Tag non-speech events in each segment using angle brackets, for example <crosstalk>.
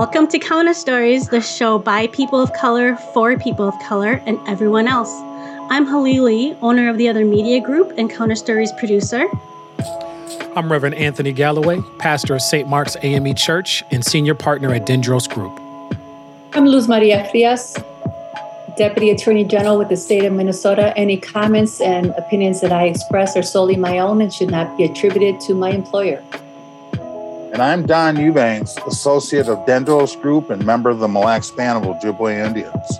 Welcome to Counter Stories, the show by people of color, for people of color, and everyone else. I'm Halili, owner of the Other Media Group and Counter Stories producer. I'm Reverend Anthony Galloway, pastor of St. Mark's AME Church and senior partner at Dendros Group. I'm Luz Maria Frias, Deputy Attorney General with the state of Minnesota. Any comments and opinions that I express are solely my own and should not be attributed to my employer. And I'm Don Eubanks, Associate of Dendros Group and member of the Mille Lacs Band of Ojibwe Indians.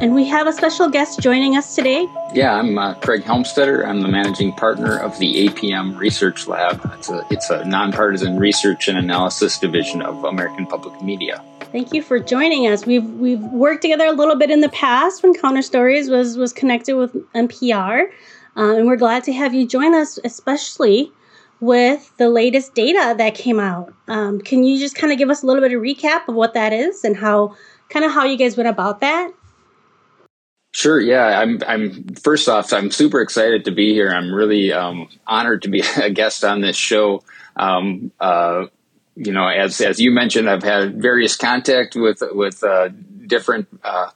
And we have a special guest joining us today. Yeah, I'm uh, Craig Helmstetter. I'm the managing partner of the APM Research Lab. It's a, it's a nonpartisan research and analysis division of American Public Media. Thank you for joining us. We've we've worked together a little bit in the past when Counter Stories was was connected with NPR, uh, and we're glad to have you join us, especially with the latest data that came out. Um, can you just kind of give us a little bit of recap of what that is and how kind of how you guys went about that? Sure. Yeah. I'm. I'm. First off, I'm super excited to be here. I'm really um, honored to be <laughs> a guest on this show. Um, uh, you know, as as you mentioned, I've had various contact with with uh, different uh,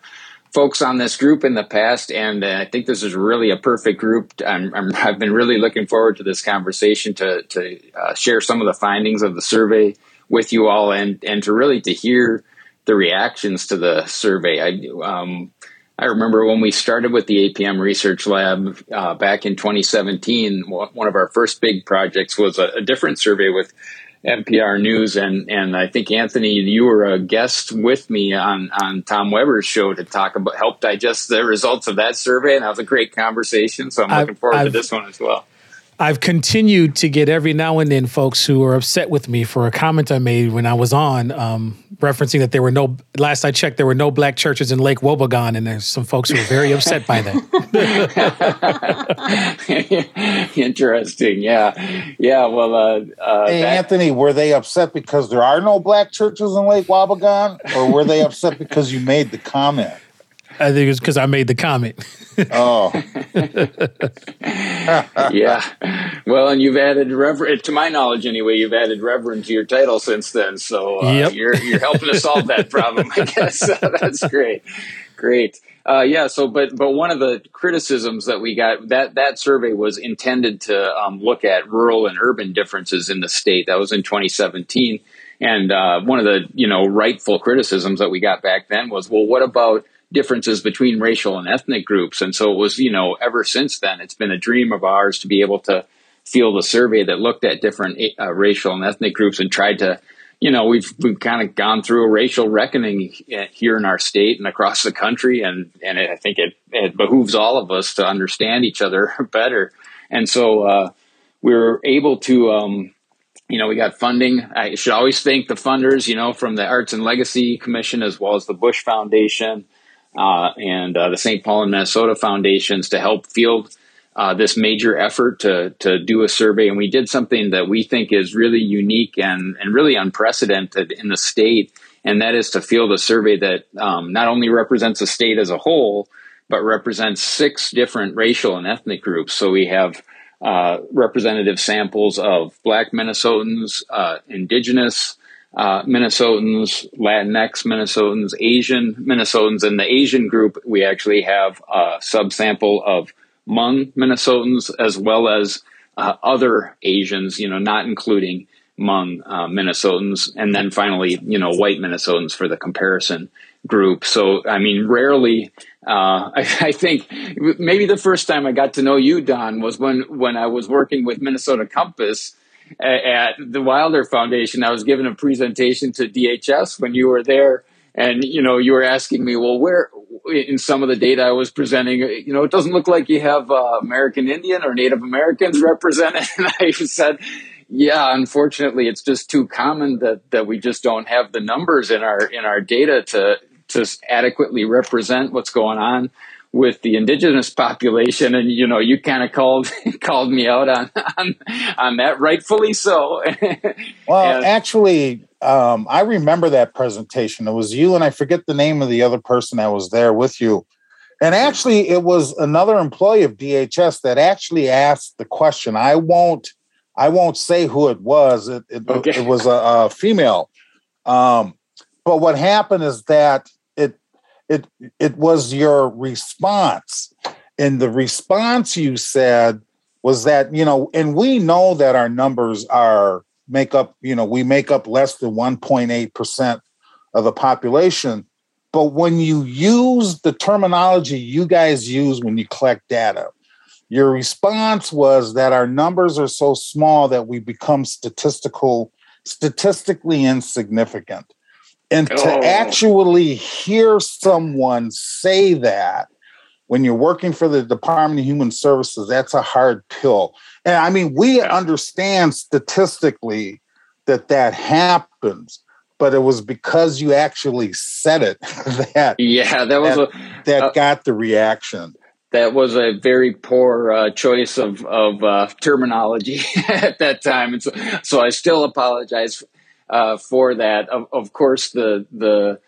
folks on this group in the past, and I think this is really a perfect group. i have been really looking forward to this conversation to to uh, share some of the findings of the survey with you all, and and to really to hear the reactions to the survey. I um, I remember when we started with the APM Research Lab uh, back in 2017. One of our first big projects was a, a, different survey with NPR News, and and I think Anthony, you were a guest with me on on Tom Weber's show to talk about help digest the results of that survey, and that was a great conversation. So I'm looking I've, forward I've, to this one as well. I've continued to get every now and then folks who are upset with me for a comment I made when I was on, um, referencing that there were no. Last I checked, there were no black churches in Lake Wobegon, and there's some folks who are very upset by that. <laughs> Interesting, yeah, yeah. Well, uh, uh, hey that- Anthony, were they upset because there are no black churches in Lake Wobegon, or were they upset because you made the comment? I think it's because I made the comment. oh, <laughs> yeah. Well, and you've added reverend, to my knowledge anyway. You've added reverend to your title since then, so uh, yep. you're you're helping to solve that problem. I guess <laughs> that's great, great. Uh, yeah. So, but but one of the criticisms that we got that that survey was intended to um, look at rural and urban differences in the state. That was in 2017. And uh, one of the you know rightful criticisms that we got back then was, well, what about differences between racial and ethnic groups. And so it was, you know, ever since then, it's been a dream of ours to be able to field a survey that looked at different uh, racial and ethnic groups and tried to, you know, we've we've kind of gone through a racial reckoning here in our state and across the country, and and I think it it behooves all of us to understand each other <laughs> better. And so uh, we were able to. Um, you know, we got funding. I should always thank the funders, you know, from the Arts and Legacy Commission as well as the Bush Foundation, uh, and uh, the St. Paul and Minnesota foundations to help field uh, this major effort to to do a survey. And we did something that we think is really unique and and really unprecedented in the state, and that is to field a survey that um, not only represents the state as a whole, but represents six different racial and ethnic groups. So we have uh, representative samples of Black Minnesotans, uh, Indigenous uh, Minnesotans, Latinx Minnesotans, Asian Minnesotans. In the Asian group, we actually have a subsample of Hmong Minnesotans as well as uh, other Asians, you know, not including Hmong uh, Minnesotans. And then finally, you know, white Minnesotans for the comparison group. So, I mean, rarely, uh, <laughs> I, I, think maybe the first time I got to know you, Don, was when, when I was working with Minnesota Compass at the Wilder Foundation. I was given a presentation to DHS when you were there, and you know you were asking me, well, where in some of the data I was presenting, you know, it doesn't look like you have uh, American Indian or Native Americans <laughs> represented, and I said. Yeah, unfortunately, it's just too common that, that we just don't have the numbers in our in our data to to adequately represent what's going on with the indigenous population and you know you kind of called <laughs> called me out on on, on that rightfully so. <laughs> Well and, actually um, i remember that presentation. It was you and i forget the name of the other person that was there with you. And actually it was another employee of dhs that actually asked the question. I won't i won't say who it was. It, it, okay. it was a, a female. Um, but what happened is that it it was your response, and the response you said was that you know, and we know that our numbers are make up you know we make up less than 1.8 percent of the population. But when you use the terminology you guys use when you collect data, your response was that our numbers are so small that we become statistical statistically insignificant. And oh. to actually hear someone say that when you're working for the Department of Human Services, that's a hard pill. And I mean, we yeah. understand statistically that that happens, but it was because you actually said it <laughs> that yeah, that was that, a, that uh, got the reaction that was a very poor uh, choice of, of uh, terminology <laughs> at that time. And so, so I still apologize uh, for that. Of, of, course, the, the,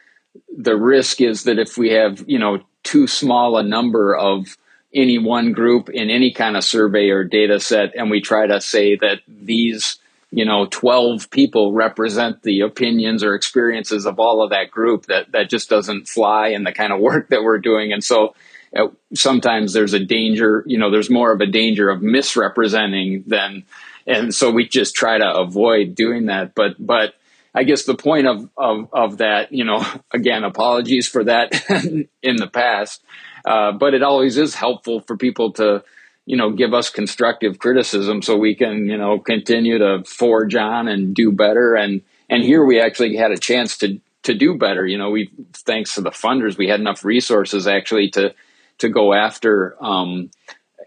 the risk is that if we have, you know, too small a number of any one group in any kind of survey or data set, and we try to say that these, you know, 12 people represent the opinions or experiences of all of that group, that, that just doesn't fly in the kind of work that we're doing. And so, uh, sometimes there's a danger, you know, there's more of a danger of misrepresenting than, and so we just try to avoid doing that. But, but I guess the point of, of, of that, you know, <laughs> again, apologies for that <laughs> in the past. Uh, but it always is helpful for people to, you know, give us constructive criticism so we can, you know, continue to forge on and do better. And, and here we actually had a chance to, to do better. You know, we, thanks to the funders, we had enough resources actually to, to go after, um,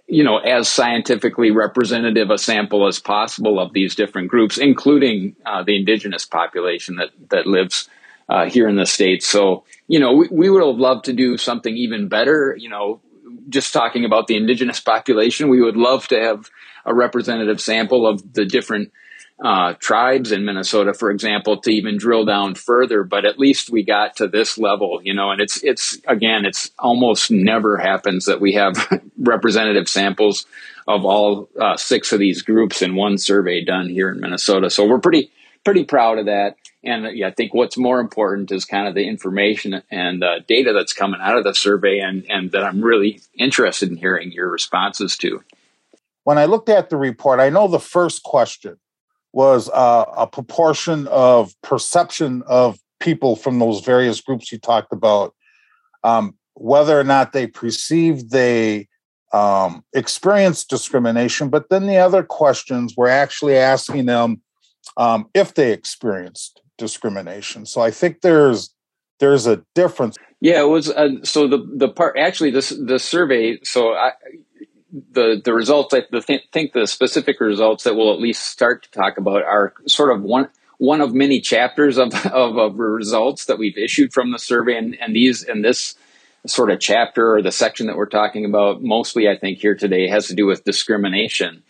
you know, as scientifically representative a sample as possible of these different groups, including uh, the indigenous population that that lives uh, here in the states. So, you know, we, we would have loved to do something even better. You know, just talking about the indigenous population, we would love to have a representative sample of the different uh, tribes in Minnesota, for example, to even drill down further. But at least we got to this level, you know, and it's, it's again, it's almost never happens that we have representative samples of all uh, six of these groups in one survey done here in Minnesota. So we're pretty, pretty proud of that. And uh, yeah, I think what's more important is kind of the information and uh, data that's coming out of the survey and, and that I'm really interested in hearing your responses to. When I looked at the report, I know the first question was uh, a proportion of perception of people from those various groups you talked about, um, whether or not they perceived they um, experienced discrimination. But then the other questions were actually asking them um, if they experienced discrimination. So I think there's there's a difference. Yeah, it was uh, so the the part actually this the survey. So I, the the results I think the specific results that we'll at least start to talk about are sort of one one of many chapters of, <laughs> of, of results that we've issued from the survey and, and these and this sort of chapter or the section that we're talking about mostly I think here today has to do with discrimination.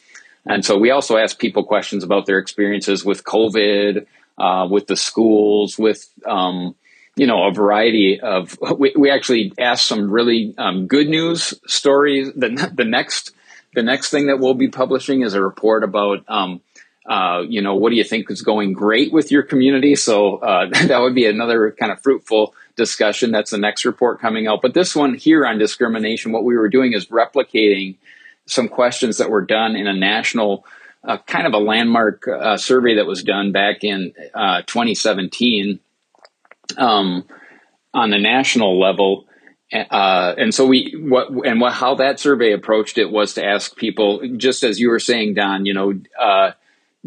And so we also ask people questions about their experiences with COVID, uh, with the schools, with um, you know, a variety of, <laughs> we, we actually asked some really um, good news stories. The, the next, the next thing that we'll be publishing is a report about, um, uh, you know, what do you think is going great with your community? So uh, <laughs> that would be another kind of fruitful discussion. That's the next report coming out. But this one here on discrimination, what we were doing is replicating some questions that were done in a national, uh, kind of a landmark uh, survey that was done back in uh, 2017 um, on the national level. Uh, and so we what and what how that survey approached it was to ask people just as you were saying, Don. You know, uh,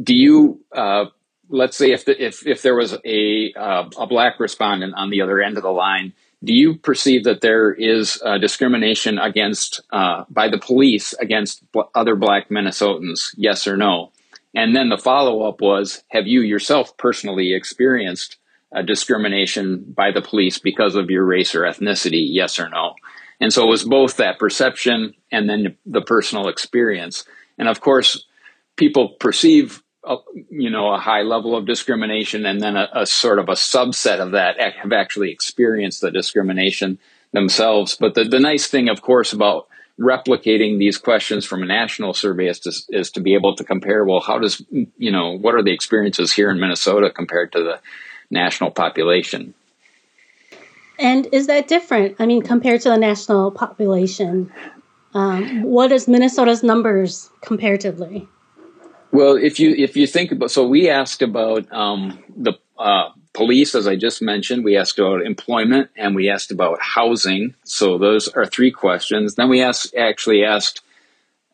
do you uh, let's say if the, if if there was a uh, a black respondent on the other end of the line, do you perceive that there is discrimination against uh, by the police against other black Minnesotans? Yes or no? And then the follow up was, have you yourself personally experienced uh, discrimination by the police because of your race or ethnicity, yes or no. And so it was both that perception and then the personal experience. And of course, people perceive, a, you know, a high level of discrimination, and then a, a sort of a subset of that have actually experienced the discrimination themselves. But the, the nice thing, of course, about replicating these questions from a national survey is to, is to be able to compare well how does you know what are the experiences here in minnesota compared to the national population. And is that different? I mean, compared to the national population, um, what is Minnesota's numbers comparatively? Well, if you if you think about, so we asked about um, the uh, police, as I just mentioned. We asked about employment, and we asked about housing. So those are three questions. Then we asked actually asked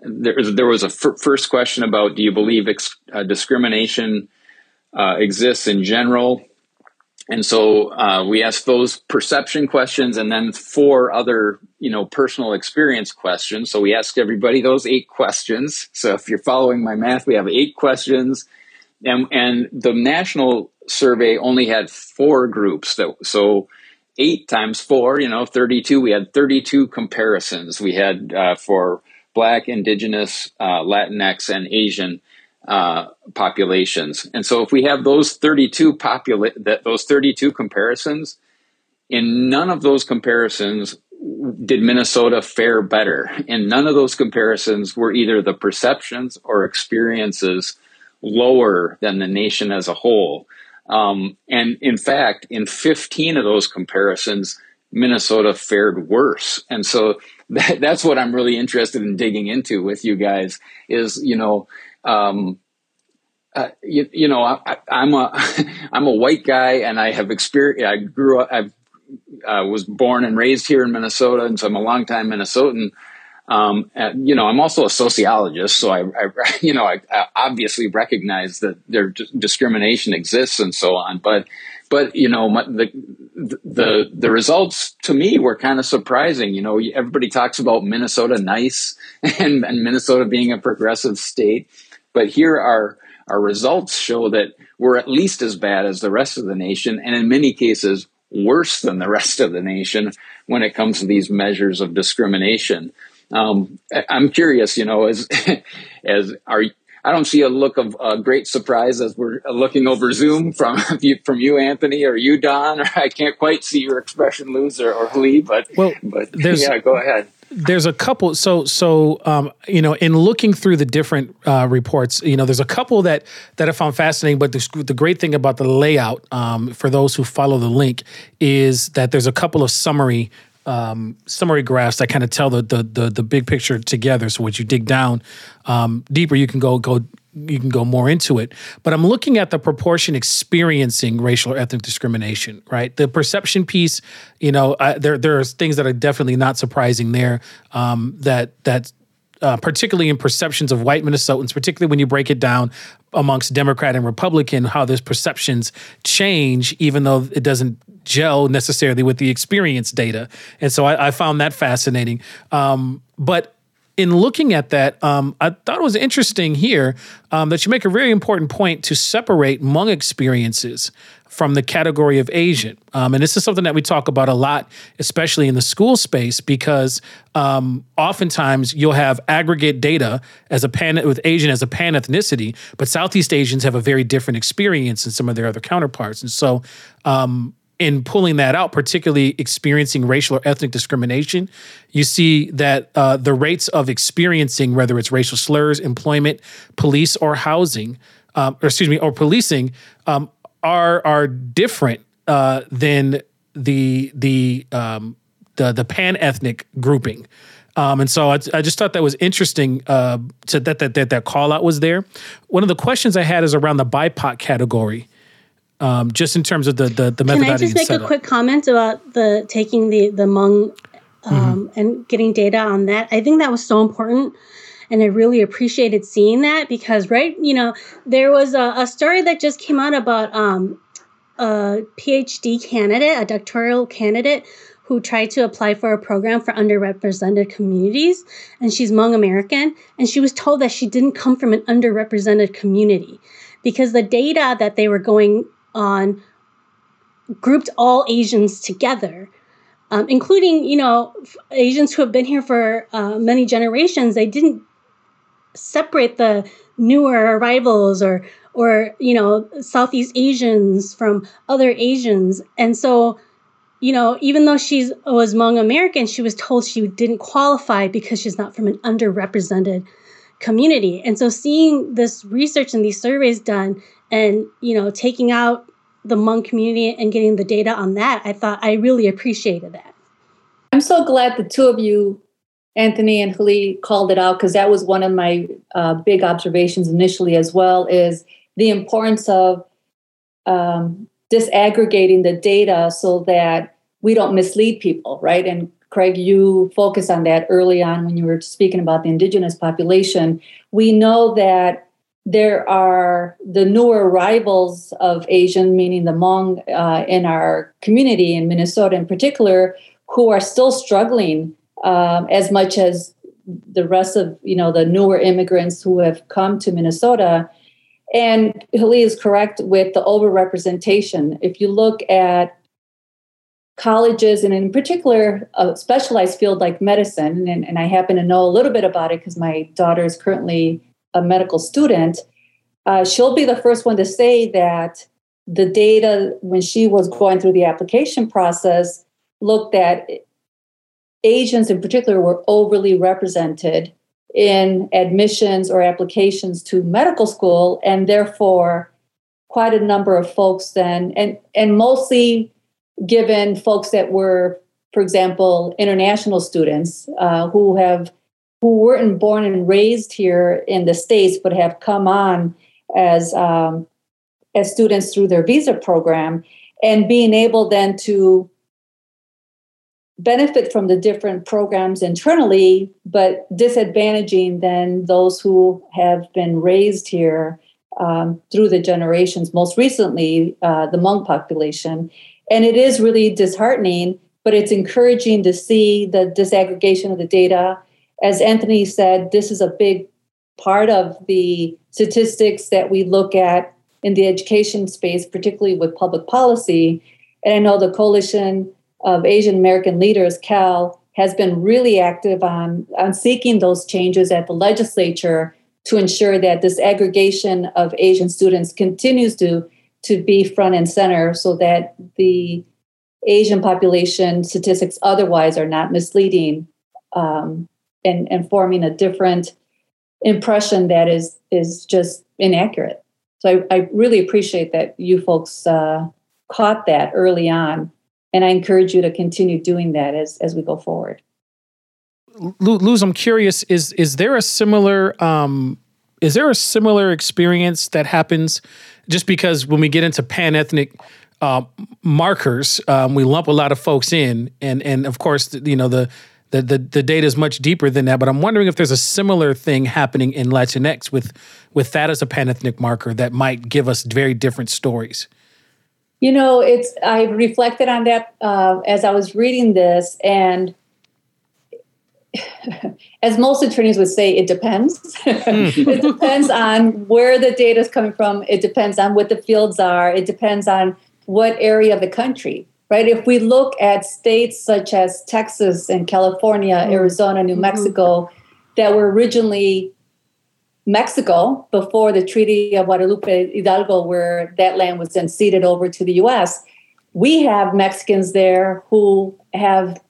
there, there was a f- first question about do you believe ex- uh, discrimination uh, exists in general and so uh, we asked those perception questions and then four other you know personal experience questions. So we asked everybody those eight questions. So if you're following my math we have eight questions. And and the national survey only had four groups that so eight times four you know 32 we had 32 comparisons. We had uh, for black indigenous uh, latinx and asian uh, populations. And so if we have those 32 popula- that those 32 comparisons, in none of those comparisons did Minnesota fare better. And none of those comparisons were either the perceptions or experiences lower than the nation as a whole. Um, and in fact, in 15 of those comparisons, Minnesota fared worse. And so <laughs> that, that's what I'm really interested in digging into with you guys is, you know, um, uh, you, you, know, I, am a <laughs> I'm a white guy, and I have experience. I grew up. I uh, was born and raised here in Minnesota, and so I'm a longtime Minnesotan. Um, and, you know, I'm also a sociologist, so I, I <laughs> you know, I, I, obviously recognize that there discrimination exists and so on. But, but you know, my, the the the results to me were kind of surprising. You know, everybody talks about Minnesota nice <laughs> and, and Minnesota being a progressive state, but here are our results show that we're at least as bad as the rest of the nation, and in many cases worse than the rest of the nation when it comes to these measures of discrimination. Um, I'm curious, you know, as <laughs> as are I don't see a look of uh, great surprise as we're looking over Zoom from <laughs> you, from you, Anthony, or you, Don. Or <laughs> I can't quite see your expression, Luz or, or Lee, but well, but yeah, go ahead there's a couple so so um, you know in looking through the different uh, reports you know there's a couple that that i found fascinating but the, the great thing about the layout um, for those who follow the link is that there's a couple of summary um, summary graphs that kind of tell the, the, the the big picture together. So once you dig down um, deeper you can go go you can go more into it. But I'm looking at the proportion experiencing racial or ethnic discrimination, right? The perception piece, you know, I, there there are things that are definitely not surprising there. Um, that that uh, particularly in perceptions of white Minnesotans, particularly when you break it down amongst Democrat and Republican, how those perceptions change, even though it doesn't gel necessarily with the experience data. And so I, I found that fascinating. Um, but in looking at that, um, I thought it was interesting here um, that you make a very important point to separate Hmong experiences from the category of Asian. Um, and this is something that we talk about a lot, especially in the school space, because um, oftentimes you'll have aggregate data as a pan with Asian as a pan ethnicity, but Southeast Asians have a very different experience than some of their other counterparts. And so um, in pulling that out, particularly experiencing racial or ethnic discrimination, you see that uh, the rates of experiencing, whether it's racial slurs, employment, police, or housing, um, or excuse me, or policing, um, are are different uh, than the the um, the the pan ethnic grouping. Um, and so I, I, just thought that was interesting uh, to that, that that that call out was there. One of the questions I had is around the BIPOC category um, just in terms of the the, the methodology. Can I just make a quick comment about the taking the the Hmong um, mm-hmm. and getting data on that? I think that was so important. And I really appreciated seeing that because, right, you know, there was a, a story that just came out about um, a PhD candidate, a doctoral candidate who tried to apply for a program for underrepresented communities. And she's Hmong American. And she was told that she didn't come from an underrepresented community because the data that they were going on grouped all Asians together, um, including you know Asians who have been here for uh, many generations. They didn't separate the newer arrivals or or you know Southeast Asians from other Asians, and so you know even though she was Hmong American, she was told she didn't qualify because she's not from an underrepresented community. And so seeing this research and these surveys done and you know taking out the Hmong community and getting the data on that, I thought I really appreciated that. I'm so glad the two of you, Anthony and Hali, called it out because that was one of my uh, big observations initially as well. Is the importance of um, disaggregating the data so that we don't mislead people, right? And Craig, you focused on that early on when you were speaking about the indigenous population. We know that there are the newer rivals of Asian, meaning the Hmong uh, in our community in Minnesota in particular, who are still struggling um, as much as the rest of you know the newer immigrants who have come to Minnesota. And Hali is correct with the overrepresentation. If you look at colleges and in particular a specialized field like medicine, and, and I happen to know a little bit about it because my daughter is currently a medical student, uh, she'll be the first one to say that the data when she was going through the application process looked at Asians in particular were overly represented in admissions or applications to medical school, and therefore quite a number of folks then, and and mostly given folks that were, for example, international students uh, who have who weren't born and raised here in the states but have come on as um, as students through their visa program, and being able then to benefit from the different programs internally, but disadvantaging then those who have been raised here um, through the generations, most recently uh, the Hmong population. And it is really disheartening, but it's encouraging to see the disaggregation of the data. As Anthony said, this is a big part of the statistics that we look at in the education space, particularly with public policy. And I know the Coalition of Asian American Leaders, CAL, has been really active on, on seeking those changes at the legislature to ensure that this aggregation of Asian students continues to to be front and center so that the Asian population statistics otherwise are not misleading um, and, and forming a different impression that is is just inaccurate. So I, I really appreciate that you folks uh, caught that early on, and I encourage you to continue doing that as as we go forward. Luz, I'm curious is is there a similar um, is there a similar experience that happens just because when we get into pan ethnic uh, markers, um, we lump a lot of folks in, and and of course, you know the, the the the data is much deeper than that. But I'm wondering if there's a similar thing happening in Latinx with with that as a panethnic marker that might give us very different stories. You know, it's I reflected on that uh, as I was reading this, and <laughs> as most attorneys would say, it depends. <laughs> Hmm. it depends on where the data is coming from. It depends on what the fields are. It depends on what area of the country, right? If we look at states such as Texas and California, mm-hmm. Arizona, New mm-hmm. Mexico, that were originally Mexico before the Treaty of Guadalupe Hidalgo, where that land was then ceded over to the US, we have Mexicans there who have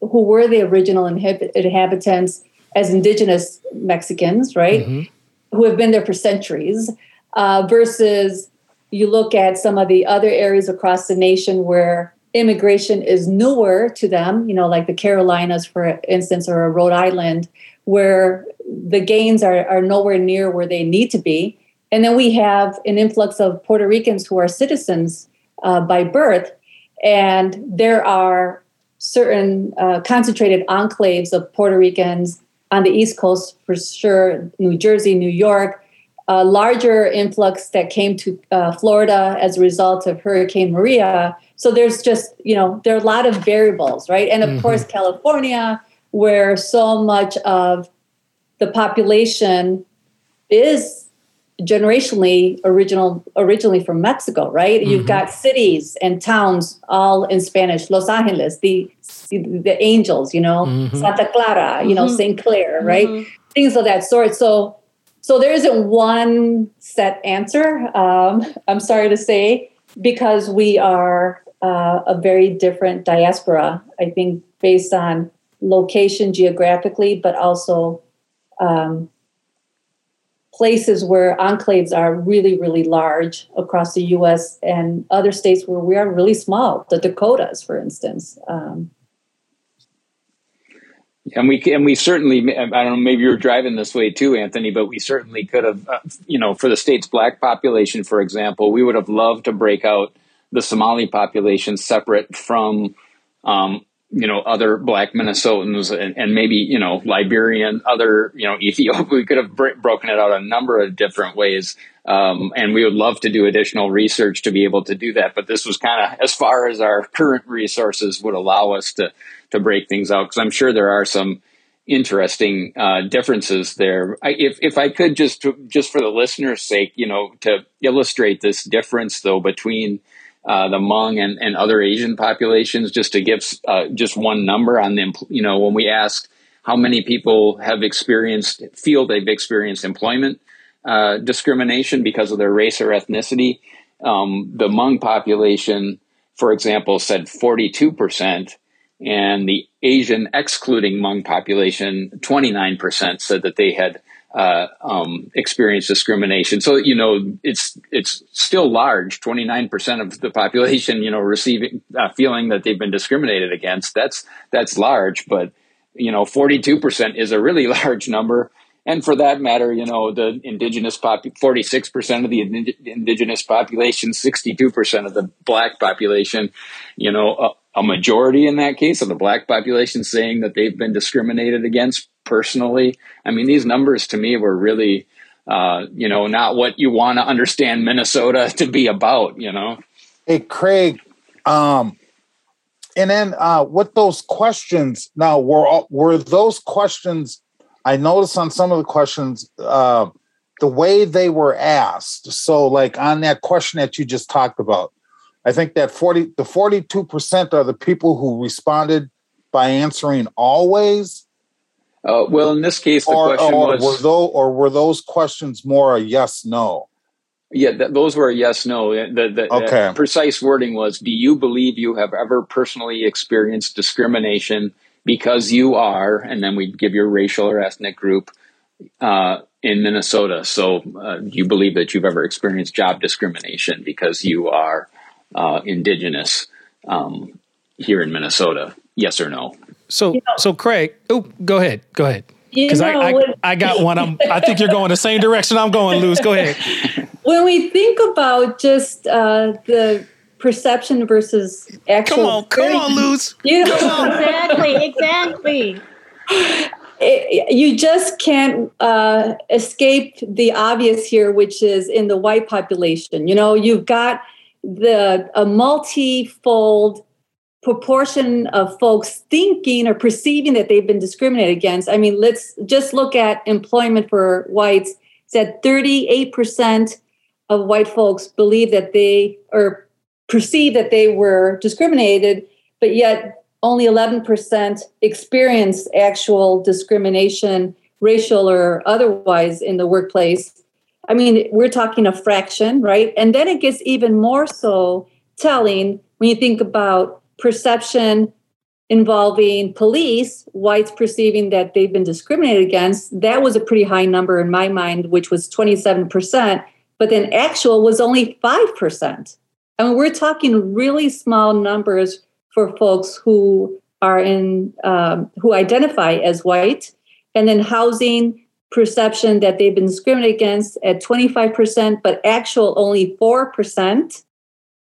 who were the original inhabitants as indigenous Mexicans, right? Mm-hmm. Who have been there for centuries, uh, versus you look at some of the other areas across the nation where immigration is newer to them, you know, like the Carolinas, for instance, or Rhode Island, where the gains are, are nowhere near where they need to be. And then we have an influx of Puerto Ricans who are citizens uh, by birth. And there are certain uh, concentrated enclaves of Puerto Ricans on the East Coast for sure, New Jersey, New York, a larger influx that came to uh, Florida as a result of Hurricane Maria. So there's just, you know, there are a lot of variables, right? And of mm-hmm. course, California, where so much of the population is generationally original originally from Mexico, right? Mm-hmm. You've got cities and towns all in Spanish, Los Angeles, the the angels, you know, mm-hmm. Santa Clara, you know, mm-hmm. St. Clair, right? Mm-hmm. Things of that sort. So so there isn't one set answer. Um, I'm sorry to say, because we are uh, a very different diaspora, I think, based on location geographically, but also um, places where enclaves are really, really large across the US and other states where we are really small, the Dakotas, for instance. Um, and we and we certainly I don't know maybe you're driving this way too, Anthony, but we certainly could have uh, you know for the state's black population, for example, we would have loved to break out the Somali population separate from um, you know other black minnesotans and, and, maybe you know liberian other you know <laughs> ethiopia we could have br- broken it out a number of different ways um, and we would love to do additional research to be able to do that but this was kind of as far as our current resources would allow us to to break things out because i'm sure there are some interesting uh, differences there. I, if, if i could just to, just for the listeners sake you know to illustrate this difference though between uh, the Hmong and, and other Asian populations, just to give uh, just one number on them. You know, when we asked how many people have experienced, feel they've experienced employment uh, discrimination because of their race or ethnicity, um, the Hmong population, for example, said 42%, and the Asian excluding Hmong population, 29% said that they had uh, um, experience discrimination. So you know it's it's still large. Twenty nine percent of the population, you know, receiving uh, feeling that they've been discriminated against. That's that's large, but you know, forty two percent is a really <laughs> large number. And for that matter, you know, the indigenous pop, 46% of the indigenous population, 62% of the black population, you know, a, a majority in that case of the black population saying that they've been discriminated against personally. I mean, these numbers to me were really, uh, you know, not what you want to understand Minnesota <laughs> to be about, you know. Hey, Craig, um, and then uh, with those questions, now were were those questions? I noticed on some of the questions uh, the way they were asked. So, like on that question that you just talked about, I think that forty the forty two percent are the people who responded by answering always uh, well, in this case, the or, question or was, were those, or were those questions more a yes no? Yeah, th- those were a yes no. The, the, okay. the precise wording was: Do you believe you have ever personally experienced discrimination because you are? And then we'd give your racial or ethnic group uh, in Minnesota. So, uh, do you believe that you've ever experienced job discrimination because you are uh, indigenous um, here in Minnesota? Yes or no? So, you know, so Craig, oh, go ahead, go ahead. Because I, I, I, got one. I'm, I think you're going the same direction I'm going, Luz. Go ahead. <laughs> When we think about just uh, the perception versus actual. Come on, come on, Luz. You know, exactly, exactly. <laughs> It, you just can't uh, escape the obvious here, which is in the white population. You know, you've got the a multifold proportion of folks thinking or perceiving that they've been discriminated against. I mean, let's just look at employment for whites. That 38% of white folks believe that they or perceive that they were discriminated, but yet only 11% experienced actual discrimination, racial or otherwise, in the workplace. I mean, we're talking a fraction, right? And then it gets even more so telling when you think about perception involving police, whites perceiving that they've been discriminated against, that was a pretty high number in my mind, which was 27%. But then actual was only 5%. I mean, we're talking really small numbers for folks who are in, um, who identify as white. And then housing perception that they've been discriminated against at 25%, but actual only 4%.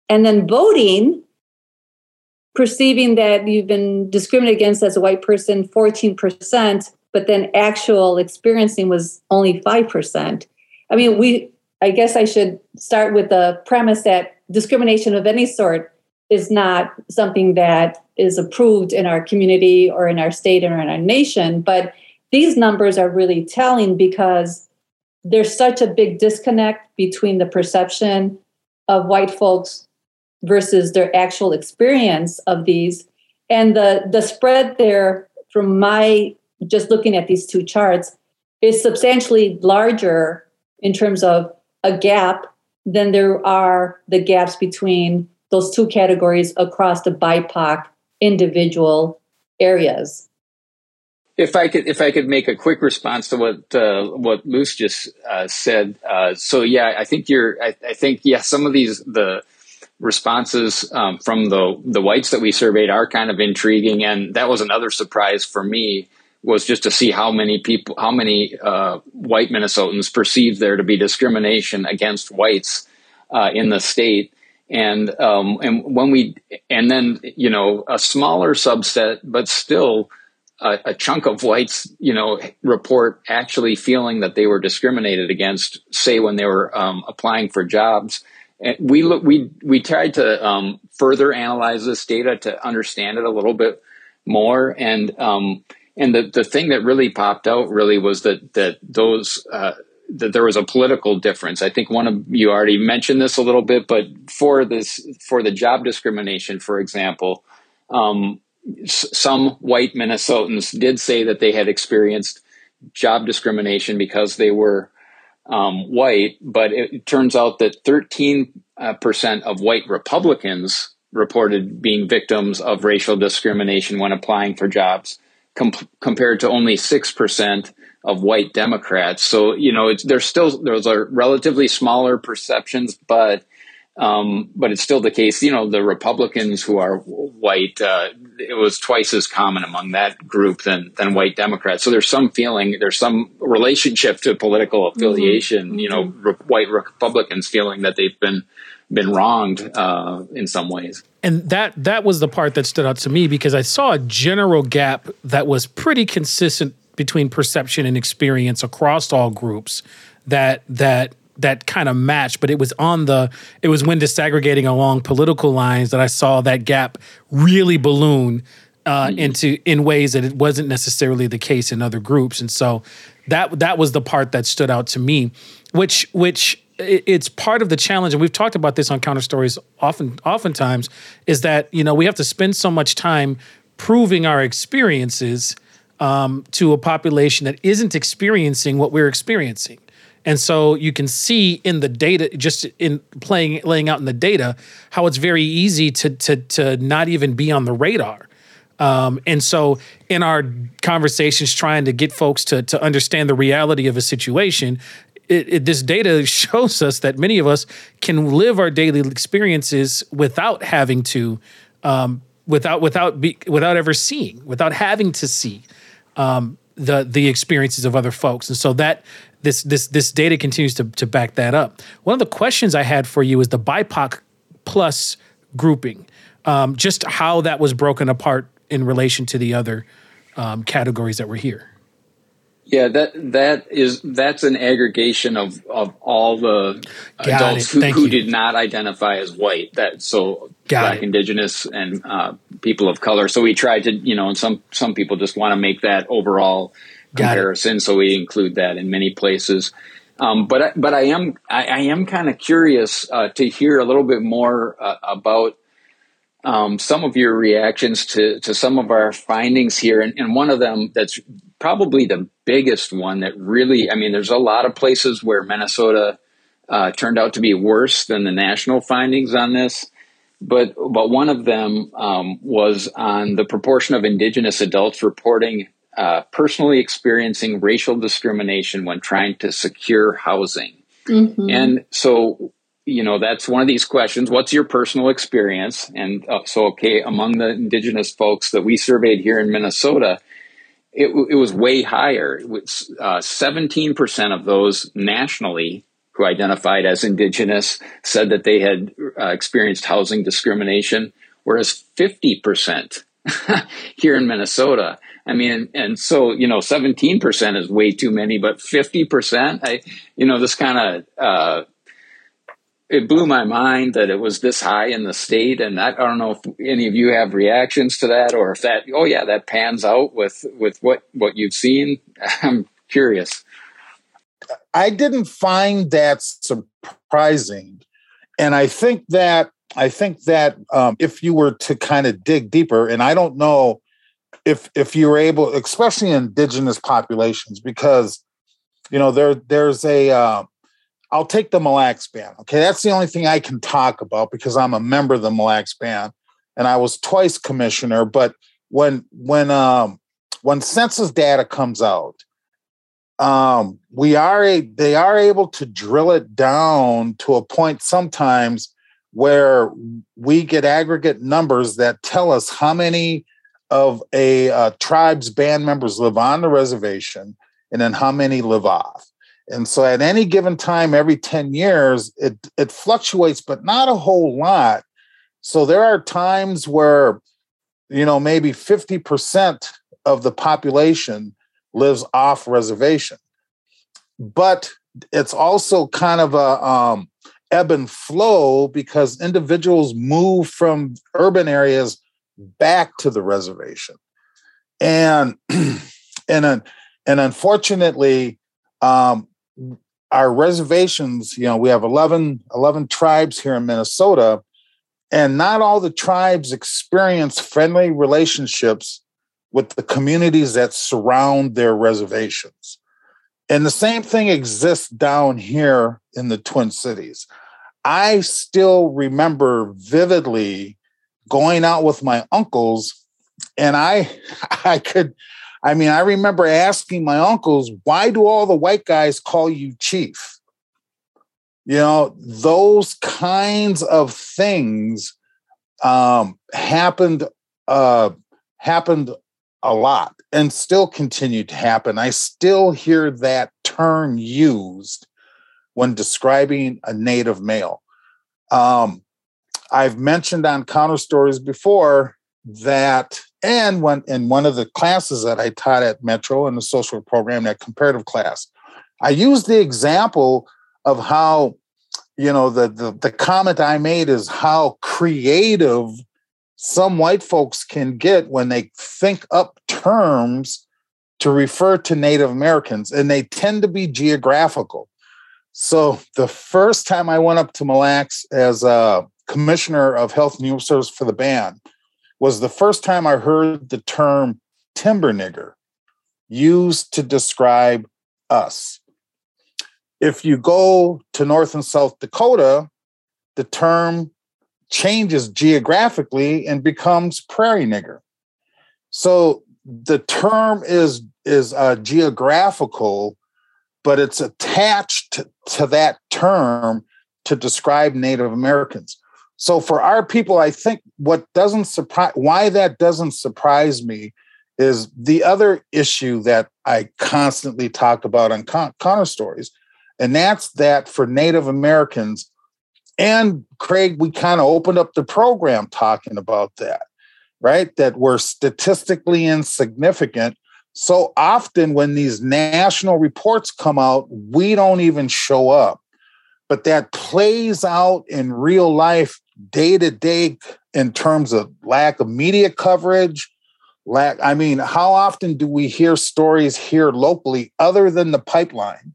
And then voting, perceiving that you've been discriminated against as a white person 14%, but then actual experiencing was only 5%. I mean, we I guess I should start with the premise that discrimination of any sort is not something that is approved in our community or in our state or in our nation, but these numbers are really telling because there's such a big disconnect between the perception of white folks versus their actual experience of these. And the, the spread there, from my just looking at these two charts, is substantially larger in terms of a gap than there are the gaps between those two categories across the BIPOC individual areas. If I could, if I could make a quick response to what uh, what Luz just uh, said, uh, so yeah, I think you're. I, I, think yeah, some of these the responses um, from the the whites that we surveyed are kind of intriguing, and that was another surprise for me was just to see how many people, how many uh, white Minnesotans perceive there to be discrimination against whites uh, in the state and um, and when we and then you know a smaller subset, but still a, a, chunk of whites, you know, report actually feeling that they were discriminated against, say when they were um, applying for jobs. And we look, we we tried to um, further analyze this data to understand it a little bit more, and um, and the the thing that really popped out really was that that those uh, that there was a political difference. I think one of you already mentioned this a little bit, but for this, for the job discrimination, for example, um, some white Minnesotans did say that they had experienced job discrimination because they were um, white, but it turns out that 13% uh, of white Republicans reported being victims of racial discrimination when applying for jobs, com- compared to only 6% of white Democrats. So you know, it's there's still those are relatively smaller perceptions, but um, but it's still the case. You know, the Republicans who are white, uh, it was twice as common among that group than than white Democrats. So there's some feeling, there's some relationship to political mm-hmm. affiliation. Mm-hmm. You know, re- white Republicans feeling that they've been been wronged uh, in some ways. And that that was the part that stood out to me because I saw a general gap that was pretty consistent between perception and experience across all groups that that that kind of match but it was on the it was when disaggregating along political lines that i saw that gap really balloon uh, mm-hmm. into in ways that it wasn't necessarily the case in other groups and so that that was the part that stood out to me which which it's part of the challenge and we've talked about this on counter stories often oftentimes is that you know we have to spend so much time proving our experiences um, to a population that isn't experiencing what we're experiencing. And so you can see in the data, just in playing, laying out in the data, how it's very easy to to to not even be on the radar. Um, and so in our conversations, trying to get folks to to understand the reality of a situation, it, it, this data <laughs> shows us that many of us can live our daily experiences without having to, um, without without be, without ever seeing, without having to see um, the the experiences of other folks, and so that this this this data continues to to back that up. One of the questions I had for you is the BIPOC plus grouping, um, just how that was broken apart in relation to the other um, categories that were here. Yeah, that that is that's an aggregation of of all the Got adults who, who did not identify as white. That so Got black, it. indigenous, and uh, people of color. So we tried to, you know, and some some people just want to make that overall comparison. So we include that in many places. Um, but but I am I, I am kind of curious uh, to hear a little bit more uh, about um, some of your reactions to to some of our findings here, and, and one of them that's probably the biggest one that really, I mean, there's a lot of places where Minnesota uh, turned out to be worse than the national findings on this. But, but one of them um, was on the proportion of indigenous adults reporting uh, personally experiencing racial discrimination when trying to secure housing. Mm-hmm. And so, you know, that's one of these questions. What's your personal experience? And uh, so, okay, among the indigenous folks that we surveyed here in Minnesota, it, it was way higher. It was, uh, 17% of those nationally who identified as indigenous said that they had uh, experienced housing discrimination, whereas 50% <laughs> here in Minnesota. I mean, and so, you know, 17% is way too many, but 50%, I, you know, this kind of, uh, it blew my mind that it was this high in the state. And I, I, don't know if any of you have reactions to that or if that, oh yeah, that pans out with, with what, what you've seen. <laughs> I'm curious. I didn't find that surprising. And I think that, I think that um, if you were to kind of dig deeper, and I don't know if, if you're able, especially indigenous populations, because, you know, there, there's a, uh, I'll take the Mille Lacs Band. Okay, that's the only thing I can talk about because I'm a member of the Mille Lacs Band, and I was twice commissioner. But when when um, when census data comes out, um, we are a, they are able to drill it down to a point sometimes where we get aggregate numbers that tell us how many of a uh, tribe's band members live on the reservation and then how many live off. And so at any given time, every 10 years, it, it fluctuates, but not a whole lot. So there are times where, you know, maybe 50% of the population lives off reservation. But it's also kind of a um, ebb and flow because individuals move from urban areas back to the reservation. And <clears throat> and and unfortunately, um, our reservations, you know, we have 11, 11 tribes here in Minnesota, and not all the tribes experience friendly relationships with the communities that surround their reservations. And the same thing exists down here in the Twin Cities. I still remember vividly going out with my uncles and I <laughs> I could I mean, I remember asking my uncles, why do all the white guys call you chief? You know, those kinds of things um, happened uh, happened a lot and still continue to happen. I still hear that term used when describing a native male. Um, I've mentioned on counter stories before that and when in one of the classes that I taught at Metro in the social program, that comparative class, I used the example of how, you know, the, the, the comment I made is how creative some white folks can get when they think up terms to refer to Native Americans, and they tend to be geographical. So the first time I went up to Mille Lacs as a commissioner of health and human service for the band, was the first time I heard the term timber nigger used to describe us. If you go to North and South Dakota, the term changes geographically and becomes prairie nigger. So the term is is uh, geographical, but it's attached to, to that term to describe Native Americans. So for our people, I think what doesn't surprise why that doesn't surprise me is the other issue that I constantly talk about on con- counter stories, and that's that for Native Americans. And Craig, we kind of opened up the program talking about that, right? That we're statistically insignificant. So often when these national reports come out, we don't even show up. But that plays out in real life day to day in terms of lack of media coverage lack i mean how often do we hear stories here locally other than the pipeline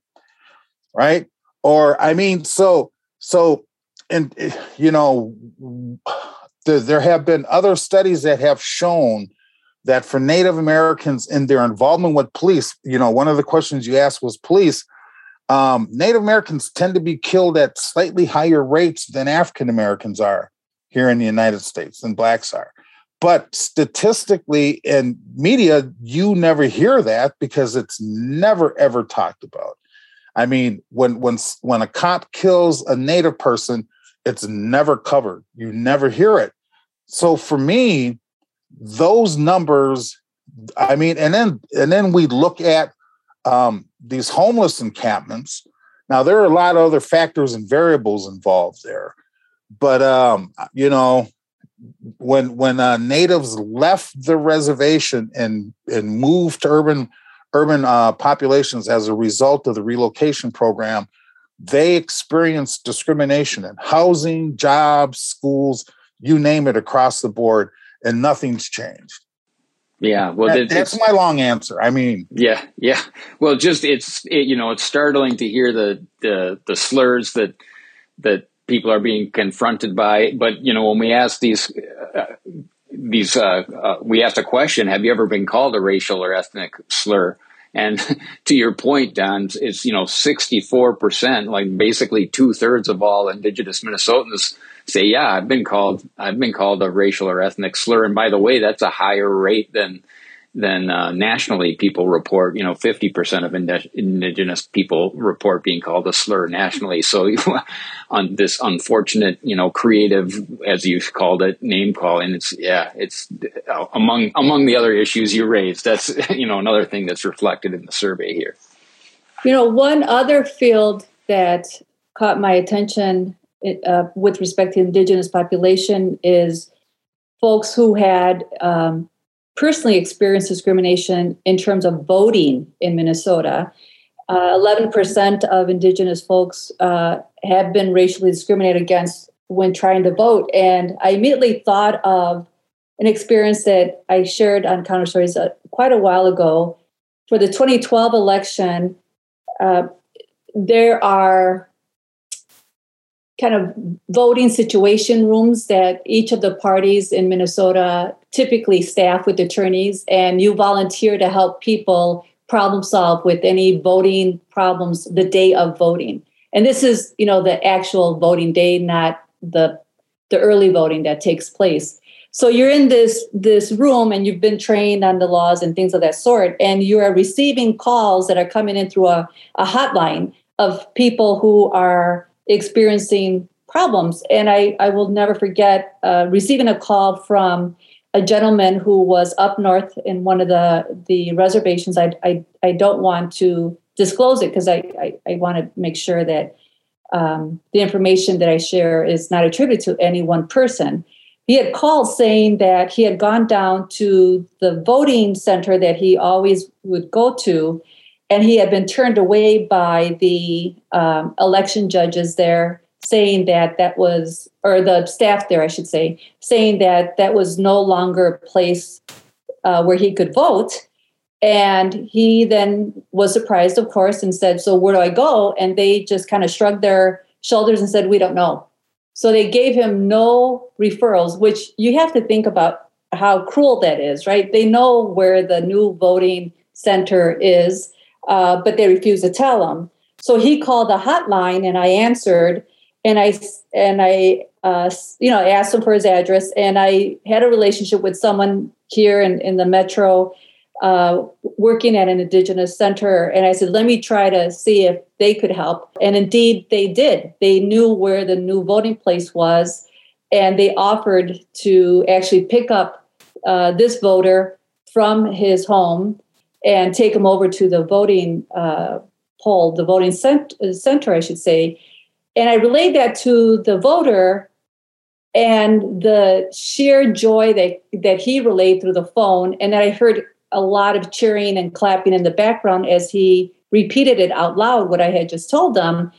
right? Or i mean so so and eh, you know there, there have been other studies that have shown that for native americans in their involvement with police you know one of the questions you asked was police um, Native Americans tend to be killed at slightly higher rates than African Americans are here in the United States than blacks are. But statistically in media, you never hear that because it's never ever talked about. I mean, when when when a cop kills a native person, it's never covered. You never hear it. So for me, those numbers, I mean, and then and then we look at um, these homeless encampments. Now there are a lot of other factors and variables involved there, but um, you know, when when uh, natives left the reservation and and moved to urban urban uh, populations as a result of the relocation program, they experienced discrimination in housing, jobs, schools, you name it, across the board, and nothing's changed. Yeah, well, that, that's my long answer. I mean, yeah, yeah. Well, just it's it, you know it's startling to hear the the the slurs that that people are being confronted by. But you know, when we ask these uh, these uh, uh, we asked a question: Have you ever been called a racial or ethnic slur? And <laughs> to your point, Don, it's you know sixty four percent, like basically two thirds of all Indigenous Minnesotans say, yeah, I've been called, I've been called a racial or ethnic slur. And by the way, that's a higher rate than, then uh, nationally people report, you know, 50% of ind- indigenous people report being called a slur nationally. So <laughs> on this unfortunate, you know, creative, as you called it, name calling, it's, yeah, it's uh, among, among the other issues you raised. That's, <laughs> you know, another thing that's reflected in the survey here. You know, one other field that caught my attention uh, with respect to indigenous population is folks who had um, personally experienced discrimination in terms of voting in Minnesota. Uh, 11% of Indigenous folks uh, have been racially discriminated against when trying to vote. And I immediately thought of an experience that I shared on Counter Stories uh, quite a while ago. For the 2012 election, uh, there are kind of voting situation rooms that each of the parties in Minnesota typically staff with attorneys, and you volunteer to help people problem solve with any voting problems the day of voting. And this is, you know, the actual voting day, not the the early voting that takes place. So you're in this this room and you've been trained on the laws and things of that sort, and you are receiving calls that are coming in through a, a hotline of people who are experiencing problems. And I, I will never forget uh, receiving a call from a gentleman who was up north in one of the, the reservations. I, I, I don't want to disclose it because I, I, I want to make sure that um, the information that I share is not attributed to any one person. He had called saying that he had gone down to the voting center that he always would go to and he had been turned away by the um, election judges there saying that that was or the staff there i should say saying that that was no longer a place uh, where he could vote. And he then was surprised of course and said so where do i go? And they just kind of shrugged their shoulders and said we don't know. So they gave him no referrals which you have to think about how cruel that is right? They know where the new voting center is uh, but they refused to tell him. So he called the hotline, and I answered, and I and I uh, you know asked him for his address, and I had a relationship with someone here in, in the metro. Uh, working at an indigenous center and i said let me try to see if they could help and indeed they did they knew where the new voting place was and they offered to actually pick up uh, this voter from his home and take them over to the voting uh, poll, the voting cent- center, I should say. And I relayed that to the voter, and the sheer joy that, that he relayed through the phone, and I heard a lot of cheering and clapping in the background as he repeated it out loud, what I had just told them.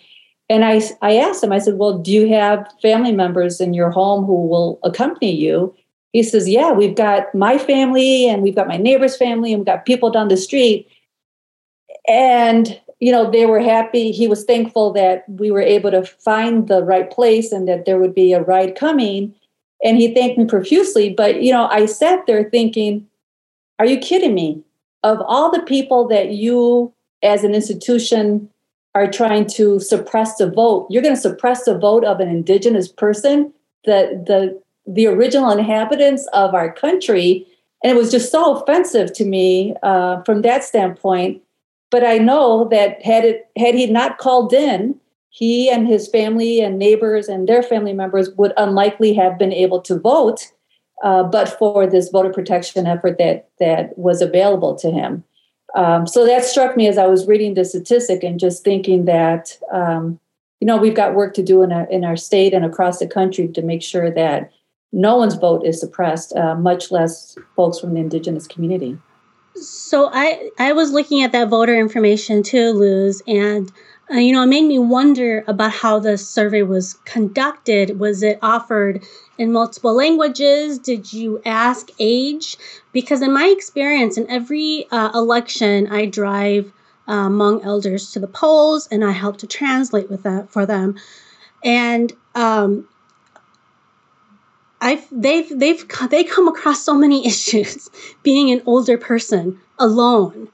And I, I asked him, I said, Well, do you have family members in your home who will accompany you? He says, Yeah, we've got my family and we've got my neighbor's family and we've got people down the street. And, you know, they were happy. He was thankful that we were able to find the right place and that there would be a ride coming. And he thanked me profusely. But, you know, I sat there thinking, Are you kidding me? Of all the people that you as an institution are trying to suppress the vote, you're going to suppress the vote of an indigenous person. The, the the original inhabitants of our country. And it was just so offensive to me uh, from that standpoint. But I know that had it had he not called in, he and his family and neighbors and their family members would unlikely have been able to vote, uh, but for this voter protection effort that that was available to him. Um, so that struck me as I was reading the statistic and just thinking that um, you know we've got work to do in our in our state and across the country to make sure that no one's vote is suppressed, uh, much less folks from the indigenous community. So I I was looking at that voter information too, Luz, and uh, you know it made me wonder about how the survey was conducted. Was it offered in multiple languages? Did you ask age? Because in my experience, in every uh, election, I drive uh, among elders to the polls, and I help to translate with that for them. And um, I've they've they've they come across so many <laughs> issues being an older person alone,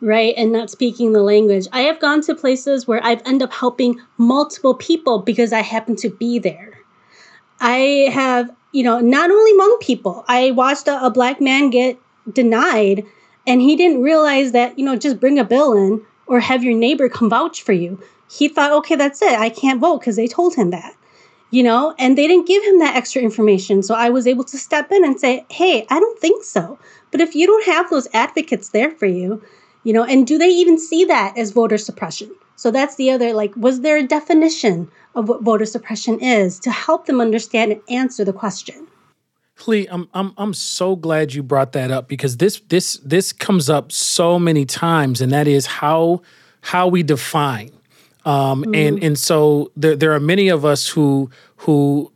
right, and not speaking the language. I have gone to places where I've ended up helping multiple people because I happen to be there. I have, you know, not only Hmong people. I watched a, a black man get denied And he didn't realize that, you know, just bring a bill in or have your neighbor come vouch for you. He thought, okay, that's it. I can't vote because they told him that, you know, and they didn't give him that extra information. So I was able to step in and say, hey, I don't think so. But if you don't have those advocates there for you, you know, and do they even see that as voter suppression? So that's the other, like, was there a definition of what voter suppression is to help them understand and answer the question? Lee, I'm I'm I'm so glad you brought that up because this this this comes up so many times, and that is how how we define. Um, mm. and and so there there are many of us who who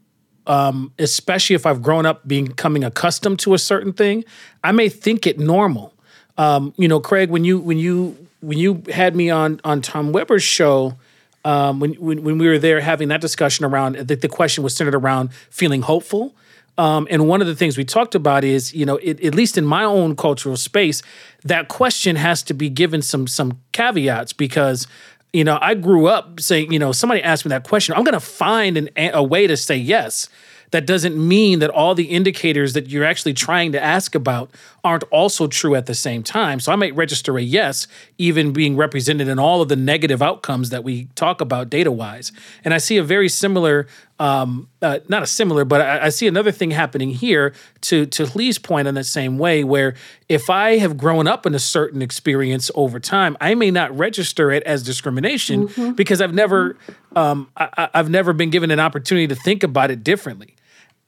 um, especially if I've grown up becoming accustomed to a certain thing, I may think it normal. Um, you know, Craig, when you when you when you had me on on Tom Weber's show, um, when, when when we were there having that discussion around the, the question was centered around feeling hopeful. Um, and one of the things we talked about is, you know, it, at least in my own cultural space, that question has to be given some some caveats because, you know, I grew up saying, you know, somebody asked me that question, I'm going to find an, a way to say yes that doesn't mean that all the indicators that you're actually trying to ask about aren't also true at the same time. So I might register a yes, even being represented in all of the negative outcomes that we talk about data wise. And I see a very similar, um, uh, not a similar, but I, I, see another thing happening here to to Lee's point in the same way, where if I have grown up in a certain experience over time, I may not register it as discrimination mm-hmm. because I've never um, I, I've never been given an opportunity to think about it differently.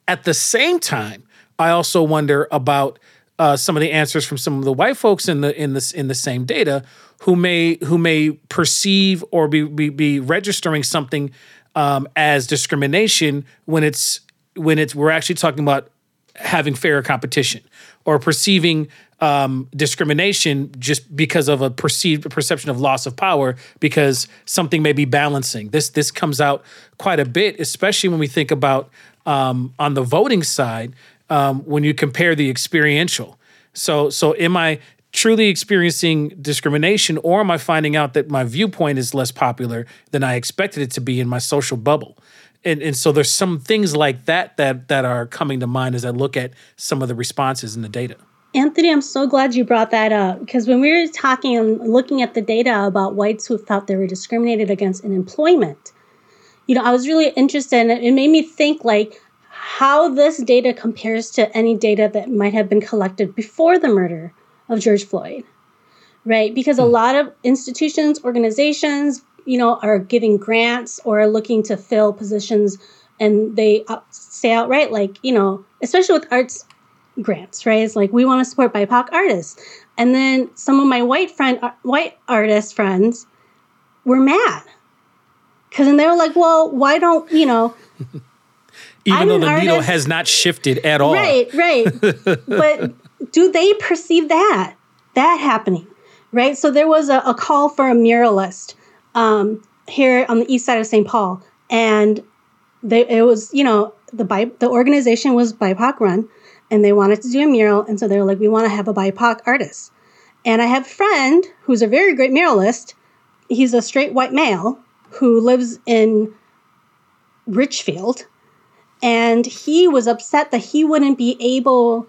At the same time, I also wonder about uh, some of the answers from some of the white folks in the in this in the same data who may who may perceive or be be, be registering something um, as discrimination when it's when it's we're actually talking about having fairer competition or perceiving um, discrimination just because of a perceived perception of loss of power because something may be balancing. This this comes out quite a bit, especially when we think about um, on the voting side um, when you compare the experiential. So, so am I truly experiencing discrimination, or am I finding out that my viewpoint is less popular than I expected it to be in my social bubble? And, and so there's some things like that that that are coming to mind as I look at some of the responses in the data. Anthony, I'm so glad you brought that up because when we were talking and looking at the data about whites who felt they were discriminated against in employment, you know, I was really interested and it made me think like how this data compares to any data that might have been collected before the murder of George Floyd. Right? Because a hmm. lot of institutions, organizations, you know, are giving grants or are looking to fill positions and they say outright like, you know, especially with arts grants, right? It's like we want to support BIPOC artists. And then some of my white friend uh, white artist friends were mad because then they were like, well, why don't, you know, <laughs> even I'm though the artist, needle has not shifted at all. Right, right. <laughs> but do they perceive that, that happening? Right. So there was a, a call for a muralist um, here on the east side of St. Paul. And they, it was, you know, the, Bi- the organization was BIPOC run and they wanted to do a mural. And so they were like, we want to have a BIPOC artist. And I have a friend who's a very great muralist. He's a straight white male who lives in Richfield. And he was upset that he wouldn't be able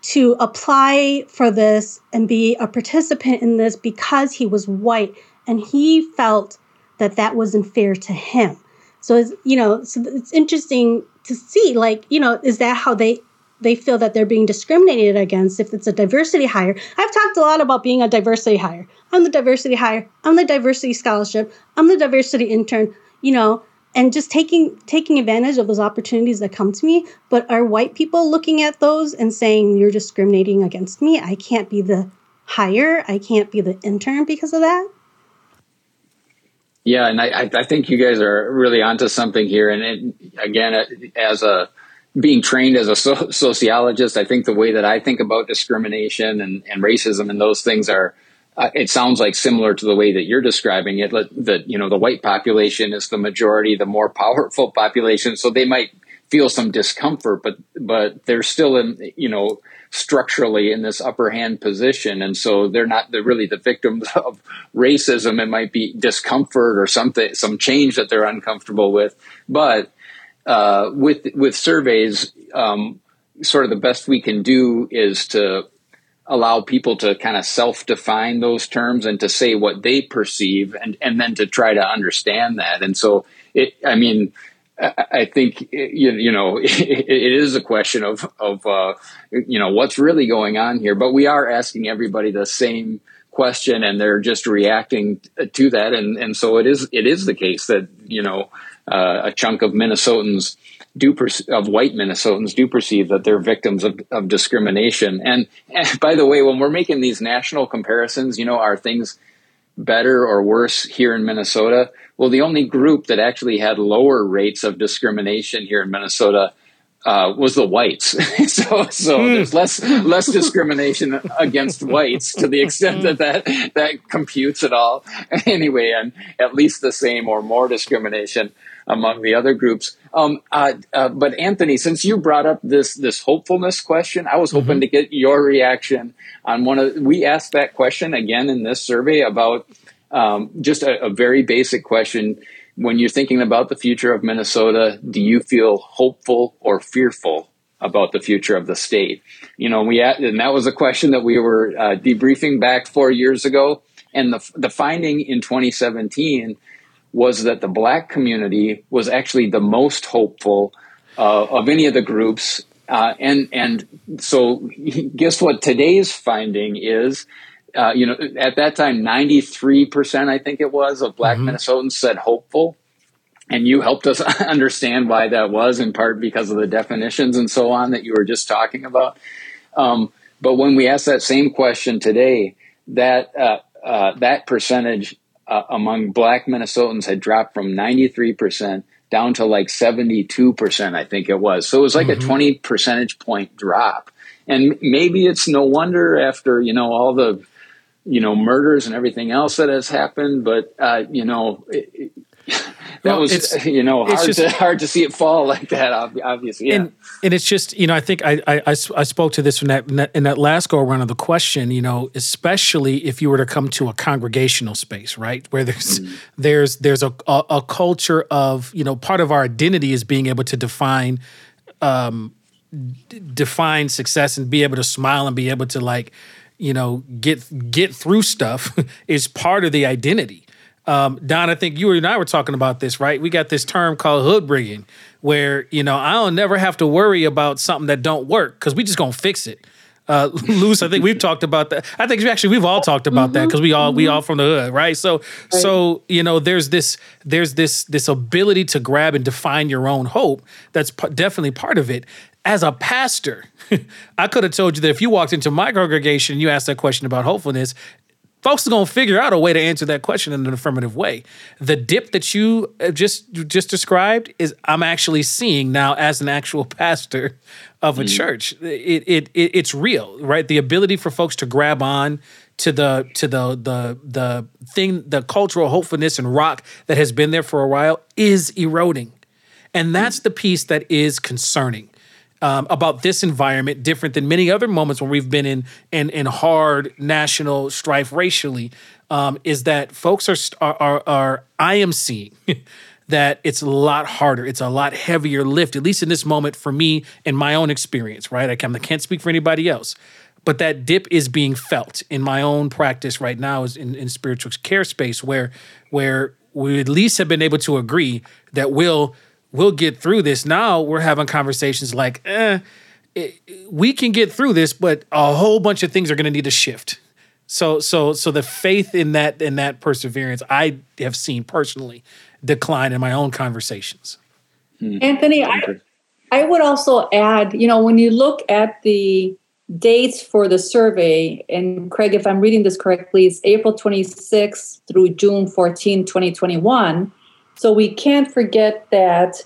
to apply for this and be a participant in this because he was white. And he felt that that wasn't fair to him. So, it's, you know, so it's interesting to see, like, you know, is that how they they feel that they're being discriminated against if it's a diversity hire. I've talked a lot about being a diversity hire. I'm the diversity hire. I'm the diversity scholarship. I'm the diversity intern. You know, and just taking taking advantage of those opportunities that come to me. But are white people looking at those and saying you're discriminating against me? I can't be the hire. I can't be the intern because of that. Yeah, and I, I think you guys are really onto something here. And it, again, uh, as a being trained as a so- sociologist, I think the way that I think about discrimination and, and racism and those things are, uh, it sounds like similar to the way that you're describing it. That you know, the white population is the majority, the more <laughs> powerful population, so they might feel some discomfort, but but they're still in you know structurally in this upper hand position, and so they're not the, really the victims <laughs> of racism. It might be discomfort or something, some change that they're uncomfortable with, but uh, with with surveys, um, sort of the best we can do is to allow people to kind of self-define those terms and to say what they perceive and, and then to try to understand that. And so it, I mean, I think you, you know it, <laughs> it is a question of of uh, you know what's really going on here, but we are asking everybody the same question, and they're just reacting to that, and and so it is it is the case that you know uh, a chunk of Minnesotans do of white Minnesotans do perceive that they're victims of, of discrimination. And, and by the way, when we're making these national comparisons, you know, are things better or worse here in Minnesota? Well, the only group that actually had lower rates of discrimination here in Minnesota uh, was the whites. <laughs> so so mm. there's less less discrimination <laughs> against whites to the extent that, that that computes at all. <laughs> Anyway, and at least the same or more discrimination among the other groups. Um, uh, uh, but Anthony, since you brought up this this hopefulness question, I was hoping mm-hmm. to get your reaction on one of. We asked that question again in this survey about um, just a, a very basic question. When you're thinking about the future of Minnesota, do you feel hopeful or fearful about the future of the state? You know, we and that was a question that we were uh, debriefing back four years ago, and the the finding in 2017 was that the black community was actually the most hopeful uh, of any of the groups. Uh, and and so <laughs> guess what today's finding is uh, you know at that time 93% i think it was of black mm-hmm. minnesotans said hopeful and you helped us <laughs> understand why that was in part because of the definitions and so on that you were just talking about um, but when we ask that same question today that uh, uh, that percentage uh, among black Minnesotans had dropped from 93% down to like 72%, I think it was. So it was like mm-hmm. a 20 percentage point drop. And maybe it's no wonder after, you know, all the, you know, murders and everything else that has happened. But, uh, you know, it, <laughs> that well, was you know hard just, to hard to see it fall like that. Obviously, yeah. And, and it's just you know I think I, I I, spoke to this in that in that last go around of the question. You know, especially if you were to come to a congregational space, right, where there's mm. there's there's a, a, a culture of you know part of our identity is being able to define. Um, d- define success and be able to smile and be able to like you know get get through stuff <laughs> is part of the identity um, Don, I think you and I were talking about this, right? We got this term called hood bringing, where you know I'll never have to worry about something that don't work because we just gonna fix it. Uh, <laughs> Luz, I think we've talked about that. I think actually we've all talked about mm-hmm. that because we all mm-hmm. we all from the hood, right? So right. so you know there's this there's this this ability to grab and define your own hope. That's p- definitely part of it. As a pastor, <laughs> I could have told you that if you walked into my congregation and you asked that question about hopefulness, folks are going to figure out a way to answer that question in an affirmative way. The dip that you uh, just just described is I'm actually seeing now as an actual <laughs> pastor of a mm. church. It, it it it's real, right? The ability for folks to grab on to the to the the the thing the cultural hopefulness and rock that has been there for a while is eroding. And that's the piece that is concerning um, about this environment, different than many other moments when we've been in in, in hard national strife racially, um, is that folks are, are are, I am seeing. <laughs> that it's a lot harder. It's a lot heavier lift, at least in this moment for me in my own experience, right? I can't speak for anybody else. But that dip is being felt in my own practice right now is in, in spiritual care space where where we at least have been able to agree that we'll we'll get through this. Now we're having conversations like, eh, it, we can get through this, but a whole bunch of things are going to need to shift. So, so, so the faith in that in that perseverance, I have seen personally decline in my own conversations. Hmm. Anthony, I, I would also add, you know, when you look at the dates for the survey, and Craig, if I'm reading this correctly, it's April 26th through June 14, 2021 so we can't forget that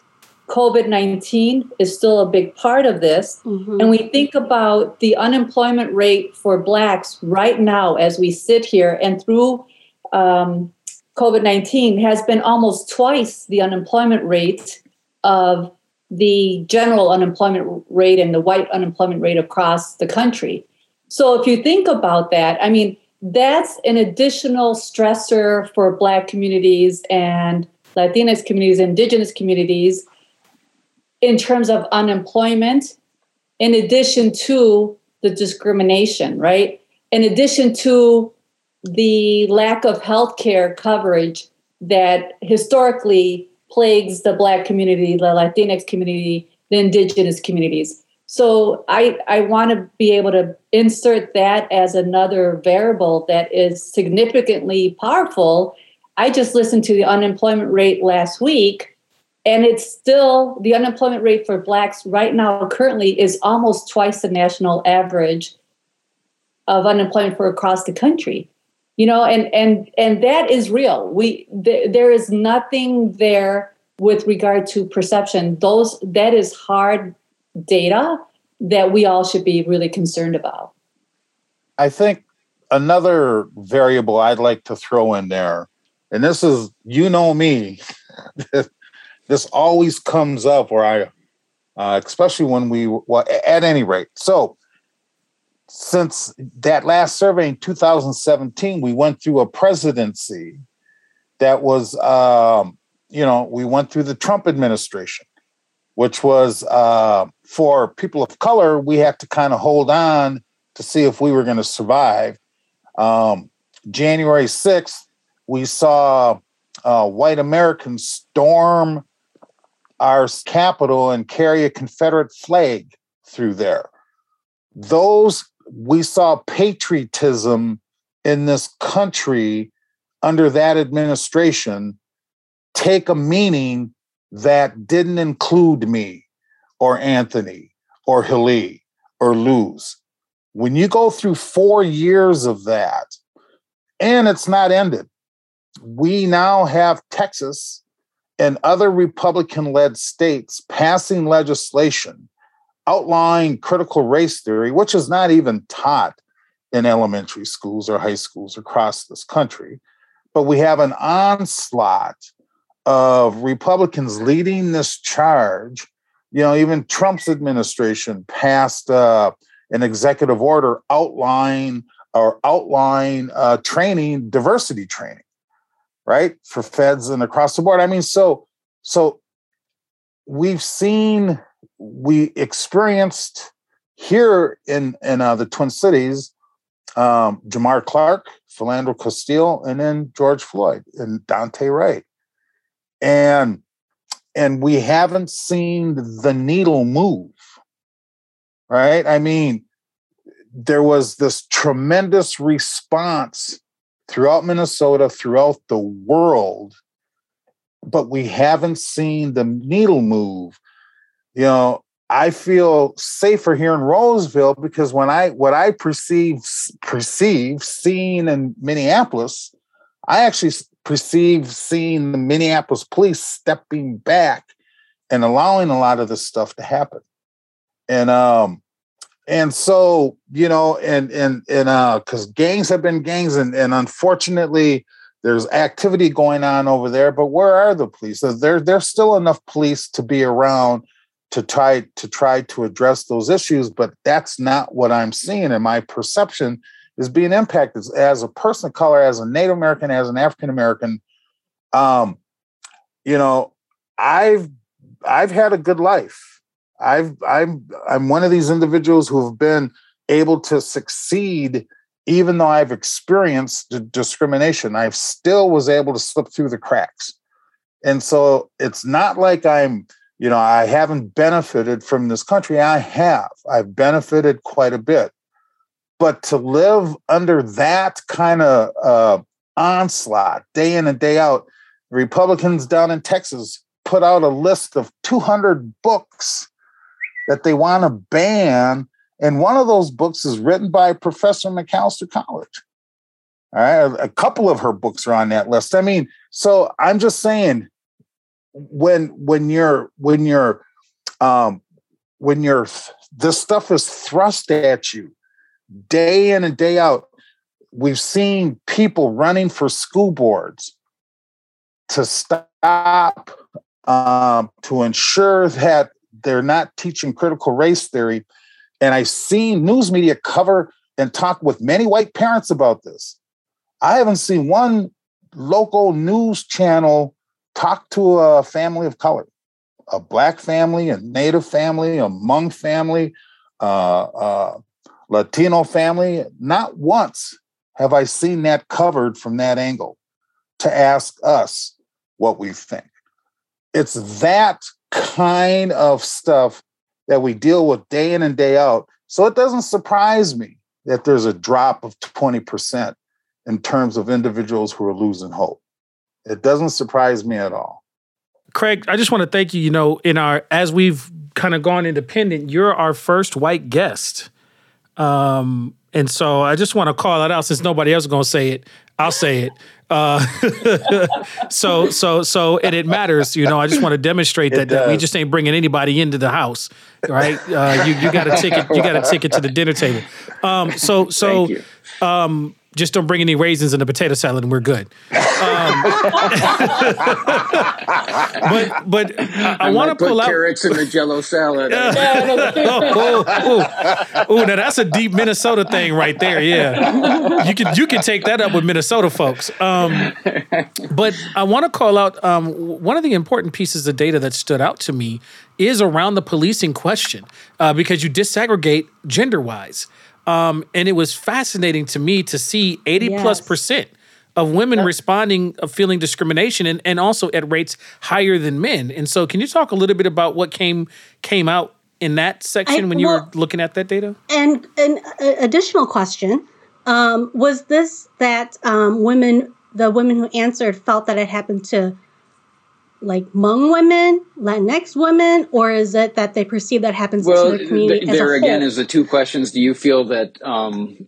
COVID 19 is still a big part of this. Mm-hmm. And we think about the unemployment rate for Blacks right now as we sit here and through um, COVID 19 has been almost twice the unemployment rate of the general unemployment rate and the white unemployment rate across the country. So if you think about that, I mean, that's an additional stressor for Black communities and Latinx communities, indigenous communities, in terms of unemployment, in addition to the discrimination, right? In addition to the lack of health care coverage that historically plagues the Black community, the Latinx community, the Indigenous communities. So I, I want to be able to insert that as another variable that is significantly powerful. I just listened to the unemployment rate last week, and it's still the unemployment rate for Blacks right now currently is almost twice the national average of unemployment for across the country. You know and and and that is real. We th- there is nothing there with regard to perception. Those that is hard data that we all should be really concerned about. I think another variable i'd like to throw in there and this is you know me <laughs> this always comes up where i uh, especially when we well at any rate so since that last survey in 2017, we went through a presidency that was, um, you know, we went through the Trump administration, which was uh, for people of color, we had to kind of hold on to see if we were going to survive. Um, January 6th, we saw uh, white Americans storm our capitol and carry a Confederate flag through there. Those we saw patriotism in this country under that administration take a meaning that didn't include me or Anthony or Hilly or Luz. When you go through four years of that, and it's not ended, we now have Texas and other Republican led states passing legislation outline critical race theory, which is not even taught in elementary schools or high schools across this country. But we have an onslaught of Republicans leading this charge. You know, even Trump's administration passed uh, an executive order outlining or outline uh, training, diversity training, right, for feds and across the board. I mean, so so we've seen we experienced here in in uh, the Twin Cities, um, Jamar Clark, Philando Castile, and then George Floyd and Daunte Wright, and and we haven't seen the needle move. Right? I mean, there was this tremendous response throughout Minnesota, throughout the world, but we haven't seen the needle move you know, I feel safer here in Roseville because when I what I perceive perceive seeing in Minneapolis, I actually perceive seeing the Minneapolis police stepping back and allowing a lot of this stuff to happen. And um and so, you know, and and and uh because gangs have been gangs and, and unfortunately there's activity going on over there, but where are the police? There, there's still enough police to be around to try to try to address those issues but that's not what i'm seeing and my perception is being impacted as a person of color as a native american as an african american um you know i've i've had a good life i've i'm i'm one of these individuals who have been able to succeed even though i've experienced discrimination i've still was able to slip through the cracks and so it's not like i'm you know, I haven't benefited from this country. I have. I've benefited quite a bit. But to live under that kind of uh, onslaught day in and day out, Republicans down in Texas put out a list of 200 books that they want to ban. And one of those books is written by Professor Macalester College. All right. A couple of her books are on that list. I mean, so I'm just saying when when you're when you're um when you're this stuff is thrust at you day in and day out we've seen people running for school boards to stop um, to ensure that they're not teaching critical race theory. And i've seen news media cover and talk with many white parents about this. I haven't seen one local news channel talk to a family of color, a black family, a native family, a Hmong family, uh, uh, Latino family, not once have I seen that covered from that angle to ask us what we think. It's that kind of stuff that we deal with day in and day out. So it doesn't surprise me that there's a drop of 20% in terms of individuals who are losing hope. It doesn't surprise me at all. Craig, I just want to thank you. You know, in our as we've kind of gone independent, you're our first white guest. Um, and so I just want to call it out since nobody else is going to say it. I'll say it. Uh, <laughs> so so so and it matters, you know. I just want to demonstrate that, that, we just ain't bringing anybody into the house, right? Uh, you you got a ticket. You got a ticket to the dinner table. Um, so so um, just don't bring any raisins in the potato salad, and we're good. Um, <laughs> but but I, I want to pull out carrots in the Jello salad. <laughs> oh, oh, oh, now that's a deep Minnesota thing right there. Yeah, you can you can take that up with Minnesota folks. Um, but I want to call out um, one of the important pieces of data that stood out to me is around the policing question uh, because you disaggregate gender wise. Um, and it was fascinating to me to see 80 yes. plus percent of women yep. responding of feeling discrimination and, and also at rates higher than men. And so can you talk a little bit about what came came out in that section I, when you well, were looking at that data? And an additional question um, was this that um, women, the women who answered, felt that it happened to like Hmong women, Latinx women, or is it that they perceive that happens well, to the community? Th- there again is the two questions. Do you feel that um,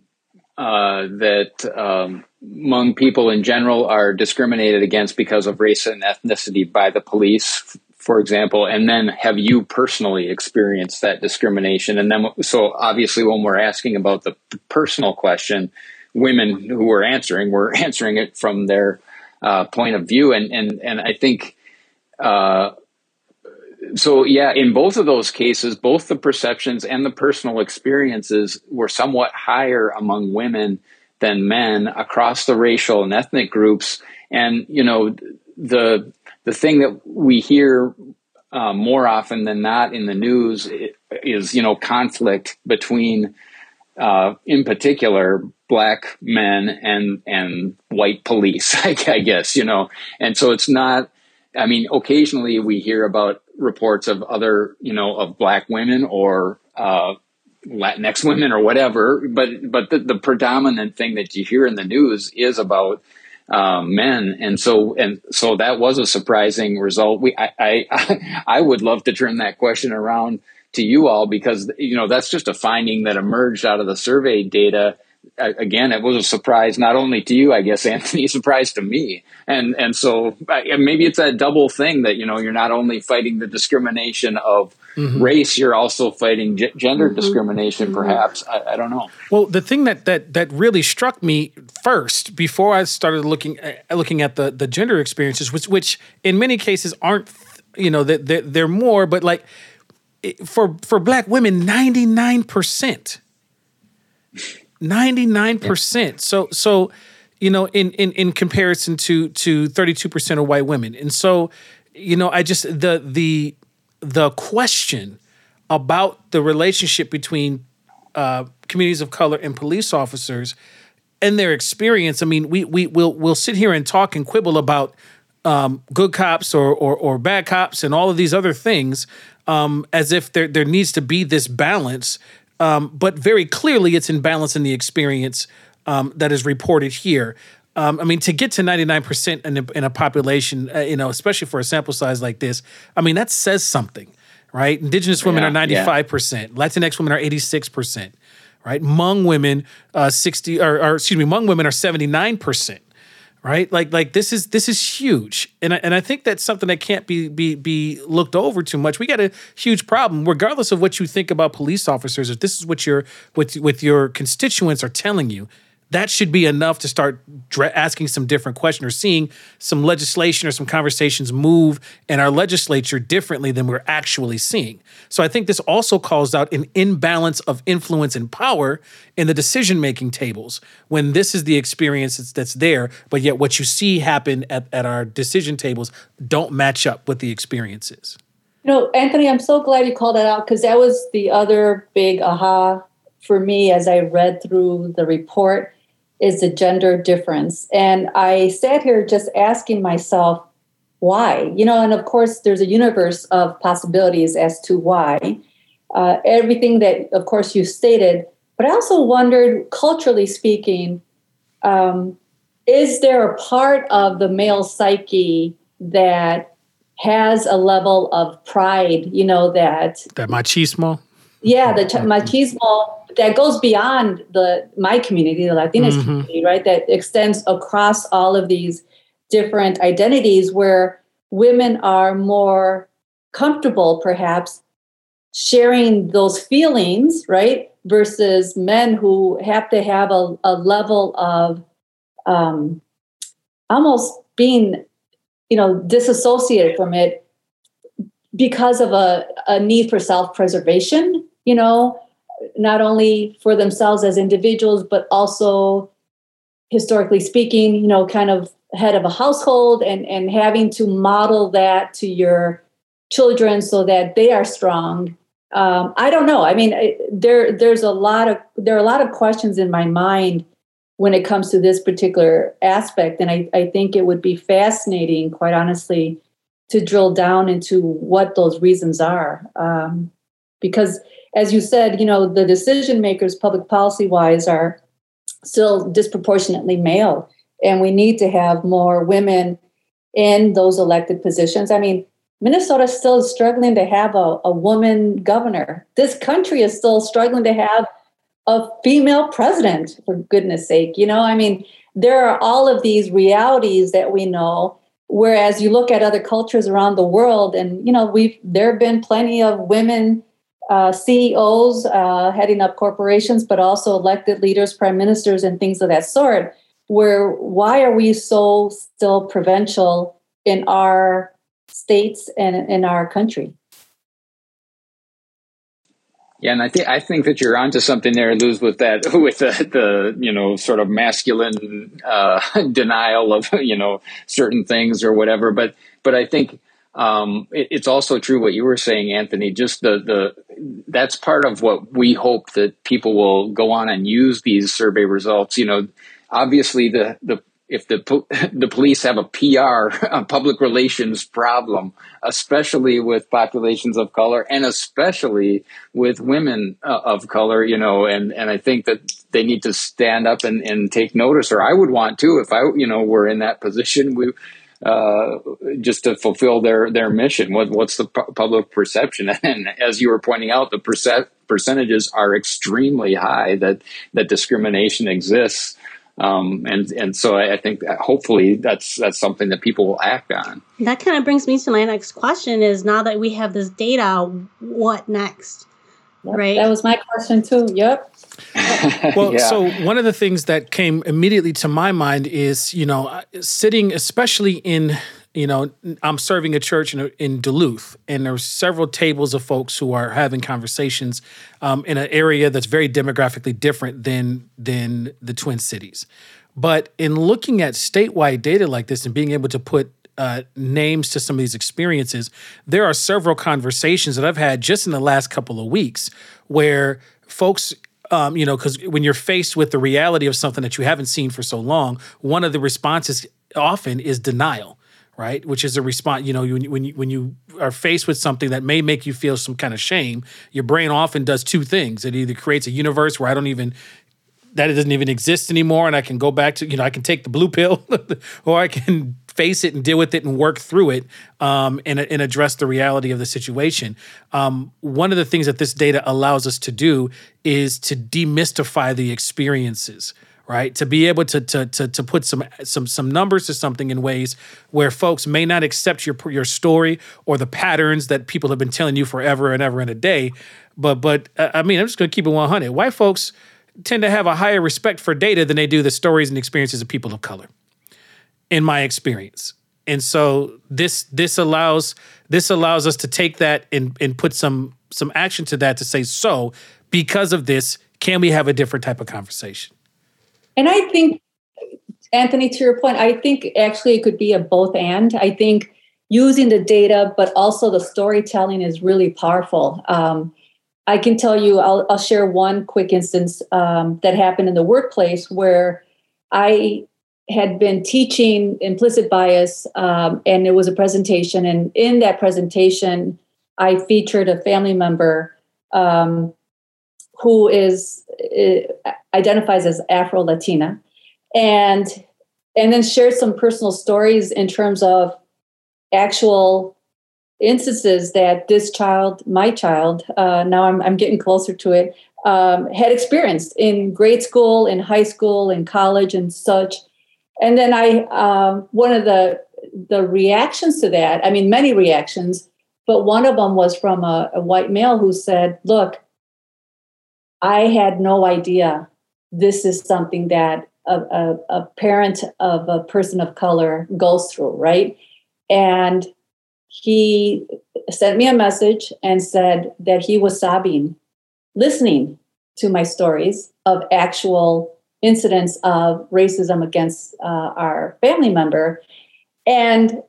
uh, that um, Hmong people in general are discriminated against because of race and ethnicity by the police, for example? And then have you personally experienced that discrimination? And then, so obviously, when we're asking about the personal question, women who were answering were <laughs> answering it from their uh, point of view, and and and I think uh, so yeah, in both of those cases, both the perceptions and the personal experiences were somewhat higher among women than men across the racial and ethnic groups. And you know, the the thing that we hear uh, more often than not in the news is you know conflict between, uh, in particular, black men and and white police. <laughs> I guess you know, and so it's not I mean, occasionally we hear about reports of other, you know, of black women or uh, Latinx women or whatever, but but the, the, predominant thing that you hear in the news is about um, men, and so and so that was a surprising result. We I, I <laughs> I would love to turn that question around to you all because you know that's just a finding that emerged out of the survey data again, it was a surprise not only to you, I guess, <laughs> Anthony, surprise to me, and and so maybe it's a double thing that you know you're not only fighting the discrimination of mm-hmm. race, you're also fighting g- gender mm-hmm. discrimination, mm-hmm. perhaps. I, I, don't know. Well, the thing that that that really struck me first before I started looking uh, looking at the the gender experiences, which which in many cases aren't you know that they're, they're more, but like for for black women, ninety nine percent 99%. So so you know in in in comparison to to 32% of white women. And so you know I just the the the question about the relationship between uh, communities of color and police officers and their experience. I mean, we we will we'll sit here and talk and quibble about um, good cops or, or, or bad cops and all of these other things um, as if there there needs to be this balance um, but very clearly it's in balance in the experience um, that is reported here. Um, I mean, to get to 99% in a, in a population, uh, you know, especially for a sample size like this, I mean, that says something, right? Indigenous women yeah, are 95%, yeah. Latinx women are 86%, right? Hmong women, uh, 60, or, or excuse me, Hmong women are 79% right? Like like this is this is huge, and I, and I think that's something that can't be be be looked over too much. We got a huge problem, regardless of what you think about police officers. If this is what your with with your constituents are telling you, that should be enough to start asking some different questions or seeing some legislation or some conversations move in our legislature differently than we're actually seeing. So I think this also calls out an imbalance of influence and power in the decision making tables when this is the experience that's, that's there, but yet what you see happen at, at our decision tables don't match up with the experiences. You know, Anthony, I'm so glad you called that out because that was the other big aha for me as I read through the report is the gender difference. And I sat here just asking myself, why? You know, and of course, there's a universe of possibilities as to why. Uh, everything that, of course, you stated, but I also wondered, culturally speaking, um, is there a part of the male psyche that has a level of pride, you know, that that machismo? Yeah, the ch- machismo that goes beyond the my community, the Latinx mm-hmm. community, right? That extends across all of these different identities where women are more comfortable perhaps sharing those feelings, right? Versus men who have to have a, a level of um, almost being, you know, disassociated from it because of a, a need for self preservation, you know, not only for themselves as individuals, but also historically speaking, you know, kind of head of a household and, and having to model that to your children so that they are strong. Um, I don't know. I mean, there there's a lot of there are a lot of questions in my mind when it comes to this particular aspect. And I, I think it would be fascinating, quite honestly, to drill down into what those reasons are. Um, because, as you said, you know, the decision makers, public policy wise, are still disproportionately male. And we need to have more women in those elected positions. I mean, Minnesota still is struggling to have a, a woman governor. This country is still struggling to have a female president, for goodness sake. You know, I mean, there are all of these realities that we know. Whereas you look at other cultures around the world, and you know, we've there have been plenty of women uh, CEOs uh, heading up corporations, but also elected leaders, prime ministers, and things of that sort. Where why are we so still provincial in our states and in our country? Yeah, and I think I think that you're onto something there, Luz, with that <laughs> with the, the you know sort of masculine uh, <laughs> denial of you know certain things or whatever. But but I think um, it, it's also true what you were saying, Anthony. Just the the that's part of what we hope that people will go on and use these survey results. You know, obviously the the if the <laughs> the police have a PR, a public relations problem, especially with populations of color and especially with women uh, of color, you know, and and I think that they need to stand up and, and take notice, or I would want to if I, you know, were in that position. We uh, just to fulfill their their mission. What, what's the pu- public perception? <laughs> And as you were pointing out, the percent percentages are extremely high that that discrimination exists. Um, and and so I, I think that hopefully that's that's something that people will act on. That kind of brings me to my next question: Is now that we have this data, what next? Yep, right. That was my question too. Yep. <laughs> well, yeah. so one of the things that came immediately to my mind is, you know, sitting, especially in you know, I'm serving a church in, in Duluth, and there's several tables of folks who are having conversations um, in an area that's very demographically different than than the Twin Cities. But in looking at statewide data like this and being able to put uh, names to some of these experiences, there are several conversations that I've had just in the last couple of weeks where folks um, you know, because when you're faced with the reality of something that you haven't seen for so long, one of the responses often is denial right? Which is a response. You know, when you, when you when you are faced with something that may make you feel some kind of shame, your brain often does two things. It either creates a universe where I don't even that it doesn't even exist anymore, and I can go back to you know I can take the blue pill, <laughs> or I can face it and deal with it and work through it um, and, and address the reality of the situation. Um, one of the things that this data allows us to do is to demystify the experiences right? To be able to to to to put some some some numbers to something in ways where folks may not accept your your story or the patterns that people have been telling you forever and ever and a day. But but uh, I mean, I'm just going to keep it 100. White folks tend to have a higher respect for data than they do the stories and experiences of people of color. In my experience. And so this this allows this allows us to take that and and put some some action to that to say so because of this can we have a different type of conversation and I think, Anthony, to your point, I think actually it could be a both and. I think using the data, but also the storytelling is really powerful. Um, I can tell you, I'll, I'll share one quick instance um, that happened in the workplace where I had been teaching implicit bias, um, and it was a presentation. And in that presentation, I featured a family member um, who is uh, identifies as Afro Latina, and and then shared some personal stories in terms of actual instances that this child, my child, uh, now I'm, I'm getting closer to it, um, had experienced in grade school, in high school, in college, and such. And then I, uh, one of the the reactions to that, I mean, many reactions, but one of them was from a, a white male who said, "Look, I had no idea this is something that a, a, a parent of a person of color goes through, right?" And he sent me a message and said that he was sobbing, listening to my stories of actual incidents of racism against uh, our family member. And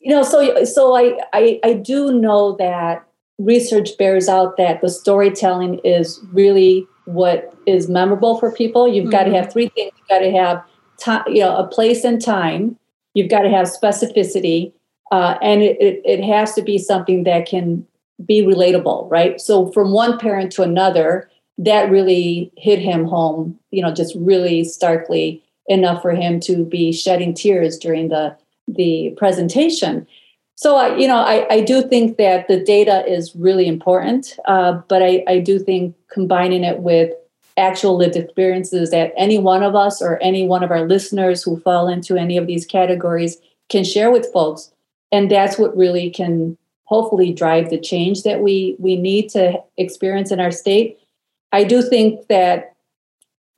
you know, so so I, I I do know that research bears out that the storytelling is really what is memorable for people. You've mm-hmm. got to have three things. You've got to have time, you know, a place and time. You've got to have specificity, uh, and it, it, it has to be something that can be relatable, right? So from one parent to another, that really hit him home, you know, just really starkly enough for him to be shedding tears during the the presentation. So I, you know, I, I do think that the data is really important, uh, but I, I do think combining it with actual lived experiences that any one of us or any one of our listeners who fall into any of these categories can share with folks and that's what really can hopefully drive the change that we we need to experience in our state i do think that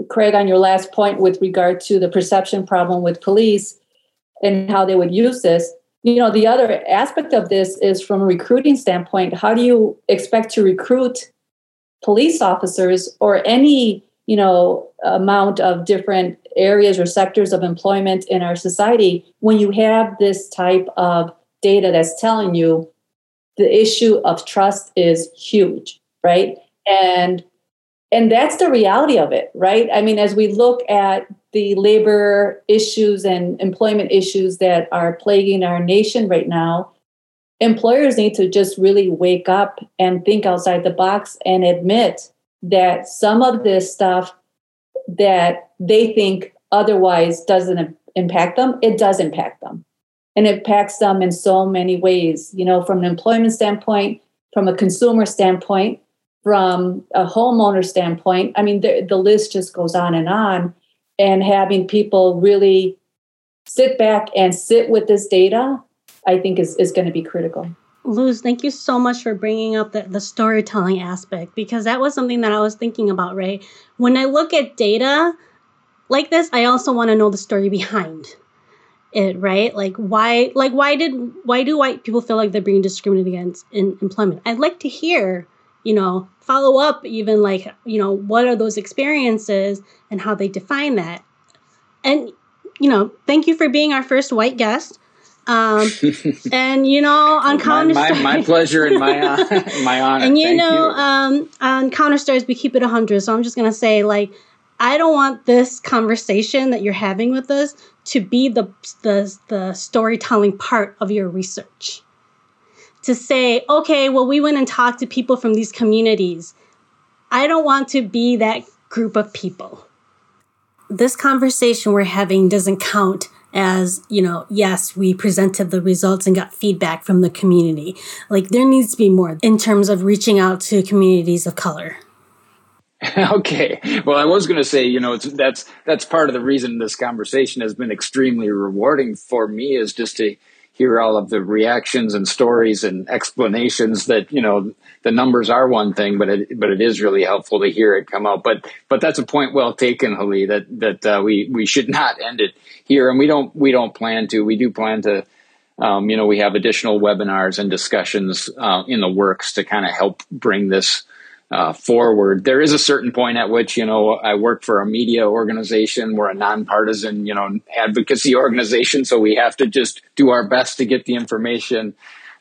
craig on your last point with regard to the perception problem with police and how they would use this you know the other aspect of this is from a recruiting standpoint how do you expect to recruit police officers or any you know amount of different areas or sectors of employment in our society when you have this type of data that's telling you the issue of trust is huge, right? And and that's the reality of it, right? I mean, as we look at the labor issues and employment issues that are plaguing our nation right now, employers need to just really wake up and think outside the box and admit that some of this stuff that they think otherwise doesn't impact them, it does impact them and it impacts them in so many ways you know from an employment standpoint from a consumer standpoint from a homeowner standpoint i mean the, the list just goes on and on. And having people really sit back and sit with this data i think is, is going to be critical. Luz, thank you so much for bringing up the, the storytelling aspect because that was something that I was thinking about, right? When I look at data like this, I also want to know the story behind it right? Like why like why did why do white people feel like they're being discriminated against in employment? I'd like to hear you know follow up even like you know what are those experiences and how they define that and you know thank you for being our first white guest um, <laughs> and you know on counter my, my, my, <laughs> pleasure and my uh, <laughs> my honor and you thank know you. um on counter stories we keep it 100 so i'm just gonna say like I don't want this conversation that you're having with us to be the, the, the storytelling part of your research. To say, okay, well, we went and talked to people from these communities. I don't want to be that group of people. This conversation we're having doesn't count as, you know, yes, we presented the results and got feedback from the community. Like, there needs to be more in terms of reaching out to communities of color. <laughs> okay. Well, I was going to say, you know, that's that's part of the reason this conversation has been extremely rewarding for me is just to hear all of the reactions and stories and explanations that you know the numbers are one thing, but it but it is really helpful to hear it come out. But but that's a point well taken, Hlee. That that uh, we we should <laughs> not end it here, and we don't we don't plan to. We do plan to. Um, you know, we have additional webinars and discussions uh, in the works to kind of help bring this uh, forward. There is a certain point at which, you know, I work for a media organization. We're a nonpartisan, you know, advocacy organization. So we have to just do our best to get the information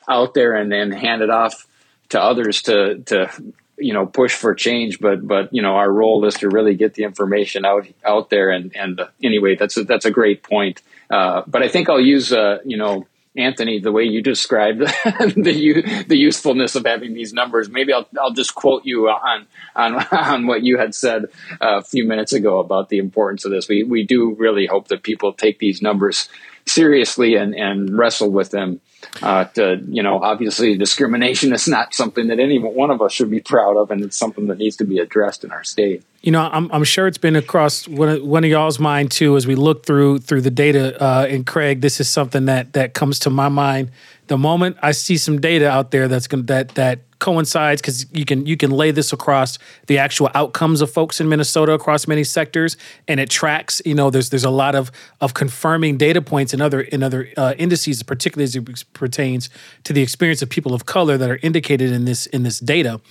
out there and then hand it off to others to, to you know push for change but but you know our role is to really get the information out out there and and anyway that's a, that's a great point uh, but I think I'll use uh, you know Anthony, the way you described the <laughs> the usefulness of having these numbers, maybe I'll I'll just quote you on on on what you had said a few minutes ago about the importance of this. We we do really hope that people take these numbers seriously and and wrestle with them uh, to, you know, obviously discrimination is not something that any one of us should be proud of, and it's something that needs to be addressed in our state. You know, I'm, I'm sure it's been across one of, one of y'all's mind too. As we look through through the data, uh, and Craig, this is something that that comes to my mind the moment I see some data out there that's gonna that that coincides because you can you can lay this across the actual outcomes of folks in Minnesota across many sectors, and it tracks. You know, there's there's a lot of of confirming data points in other in other uh, indices, particularly as it pertains to the experience of people of color that are indicated in this in this data.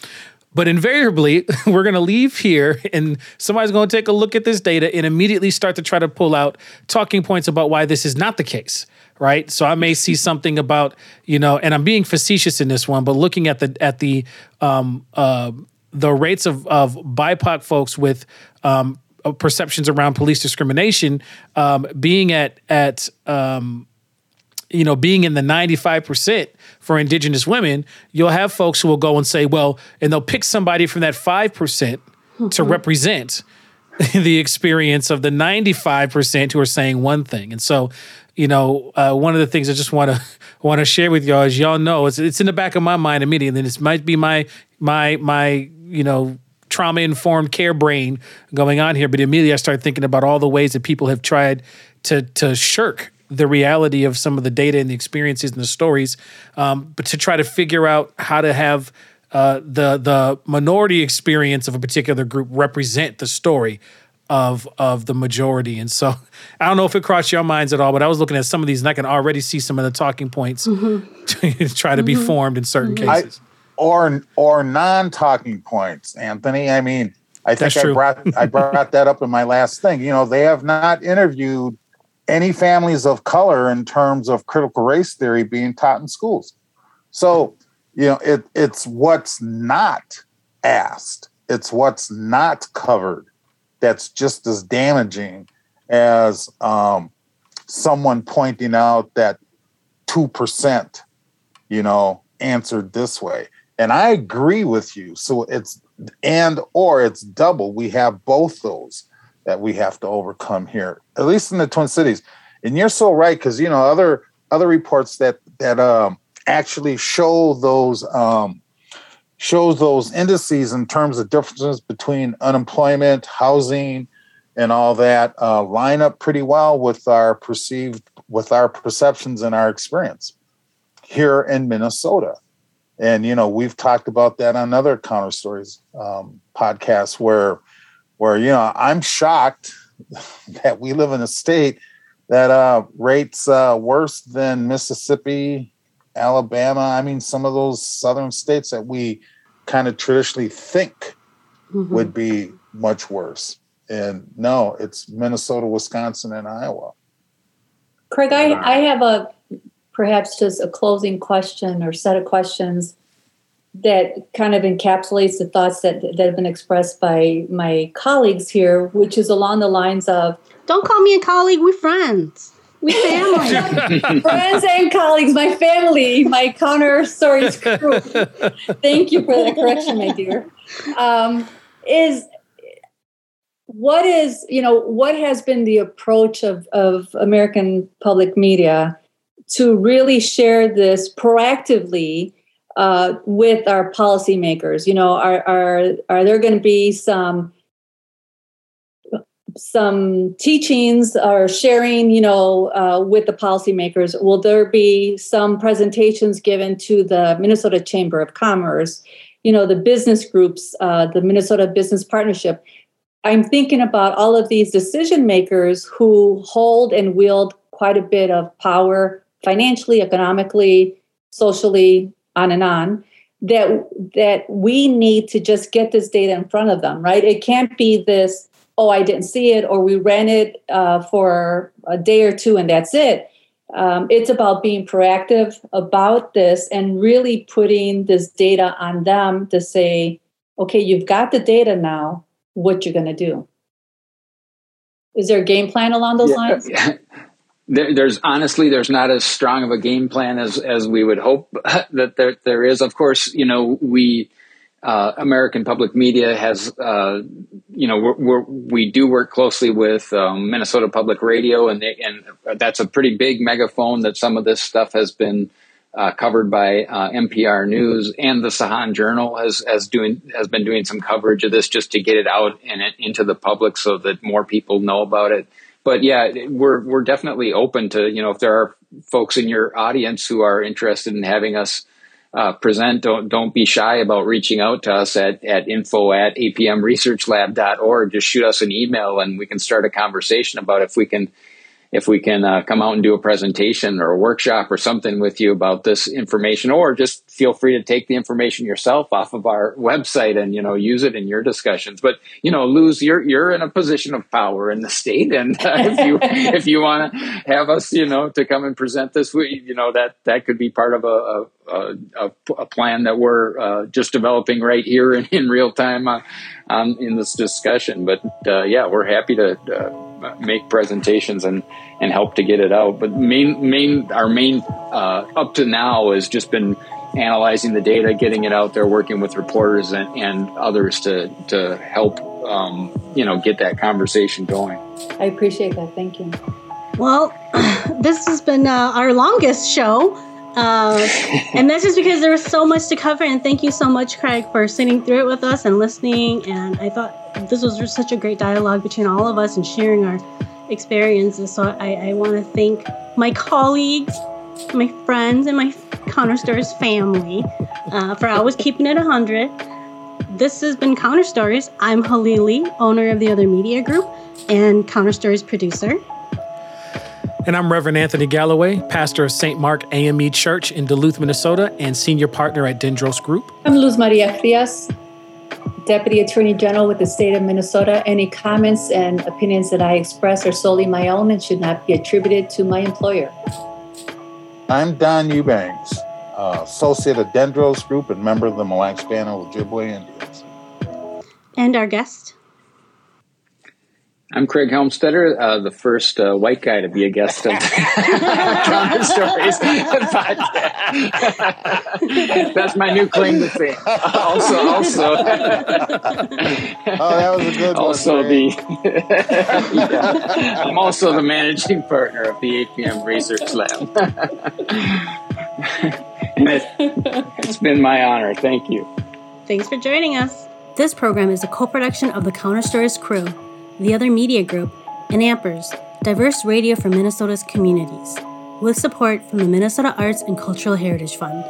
But invariably, <laughs> we're going to leave here and somebody's going to take a look at this data and immediately start to try to pull out talking points about why this is not the case right? So I may see something about you know, and I'm being facetious in this one, but looking at the at the um, uh, the rates of of BIPOC folks with um, uh, perceptions around police discrimination um, being at at um, you know being in the 95% for indigenous women you'll have folks who will go and say well and they'll pick somebody from that 5% mm-hmm. to represent <laughs> the experience of the 95% who are saying one thing and so you know, uh, one of the things I just want to want to share with y'all is y'all know it's it's in the back of my mind immediately. And this might be my my my you know trauma informed care brain going on here, but immediately I start thinking about all the ways that people have tried to to shirk the reality of some of the data and the experiences and the stories, um, but to try to figure out how to have uh, the the minority experience of a particular group represent the story of of the majority. And so <laughs> I don't know if it crossed your minds at all, but I was looking at some of these and I can already see some of the talking points mm-hmm. to <laughs> try to mm-hmm. be formed in certain mm-hmm. cases. I, or or non-talking points, Anthony. I mean, I think I brought I <laughs> brought that up in my last thing. You know, they have not interviewed any families of color in terms of critical race theory being taught in schools. So, you know, it, it's what's not asked. It's what's not covered that's just as damaging as um, someone pointing out that 2%, you know, answered this way. And I agree with you. So it's and or it's double. We have both those that we have to overcome here, at least in the Twin Cities. And you're so right because you know other other reports that that um, actually show those um, shows those indices in terms of differences between unemployment, housing, and all that uh, line up pretty well with our perceived with our perceptions and our experience here in Minnesota. And you know, we've talked about that on other counter stories um, podcasts where where you know I'm shocked <laughs> that we live in a state that uh, rates uh, worse than Mississippi, Alabama. I mean, some of those southern states that we kind of traditionally think mm-hmm. would be much worse. And no, it's Minnesota, Wisconsin, and Iowa. Craig, I, I have a perhaps just a closing question or set of questions that kind of encapsulates the thoughts that, that have been expressed by my colleagues here, which is along the lines of Don't call me a colleague, we're friends. We family. <laughs> Friends and colleagues, my family, my counter stories crew. Thank you for that correction, my dear. Um, is what is, you know, what has been the approach of, of American public media to really share this proactively uh, with our policymakers? You know, are, are, are there going to be some some teachings or sharing, you know, uh, with the policymakers? Will there be some presentations given to the Minnesota Chamber of Commerce, you know, the business groups, uh, the Minnesota Business Partnership? I'm thinking about all of these decision makers who hold and wield quite a bit of power financially, economically, socially, on and on that that we need to just get this data in front of them right it can't be this oh, I didn't see it, or we ran it uh, for a day or two and that's it. Um, it's about being proactive about this and really putting this data on them to say, okay, you've got the data now, what you're going to do. Is there a game plan along those yeah. lines? <laughs> There, there's honestly there's not as strong of a game plan as as we would hope <laughs> that there there is. Of course, you know we uh, American Public Media has, uh, you know, we're, we're, we do work closely with um, Minnesota Public Radio, and they, and that's a pretty big megaphone that some of this stuff has been uh, covered by uh, NPR News, and the Sahan Journal has has doing has been doing some coverage of this just to get it out and into the public so that more people know about it. But yeah, we're we're definitely open to you know if there are folks in your audience who are interested in having us uh, present, don't don't be shy about reaching out to us at, at info at apmresearchlab.org. Just shoot us an email and we can start a conversation about if we can if we can uh, come out and do a presentation or a workshop or something with you about this information or just feel free to take the information yourself off of our website and you know use it in your discussions. But you know Luz you're you're in a position of power in the state. And uh, <laughs> if you if you want to have us you know to come and present this we you know that that could be part of a a, a, a plan that we're uh, just developing right here in, in real time uh, um, in this discussion. But uh, yeah we're happy to uh, make presentations and and help to get it out. But main main our main uh, up to now has just been analyzing the data, getting it out there, working with reporters and, and others to to help um, you know get that conversation going. I appreciate that. Thank you. Well, <sighs> this has been uh, our longest show. Uh, and that's just because there was so much to cover. And thank you so much, Craig, for sitting through it with us and listening. And I thought this was such a great dialogue between all of us and sharing our experiences. So I, I want to thank my colleagues, my friends, and my Counter Stories family uh, for always keeping it 100. This has been Counter Stories. I'm Hlee Lee, owner of the Other Media Group and Counter Stories producer. And I'm Reverend Anthony Galloway, pastor of St. Mark AME Church in Duluth, Minnesota, and senior partner at Dendros Group. I'm Luz Maria Frias, Deputy Attorney General with the state of Minnesota. Any comments and opinions that I express are solely my own and should not be attributed to my employer. I'm Don Eubanks, uh, associate of Dendros Group and member of the Mille Lacs Band of Ojibwe Indians. And our guest. I'm Craig Helmstetter, uh, the first uh, white guy to be a guest of Counter Stories podcast. That's my new claim to fame. Also, also. oh, that was a good also one. the. yeah, I'm also the managing partner of the APM Research Lab. it, it's been my honor. Thank you. Thanks for joining us. This program is a co-production of the Counter Stories crew the other media group, and Ampers, diverse radio for Minnesota's communities, with support from the Minnesota Arts and Cultural Heritage Fund.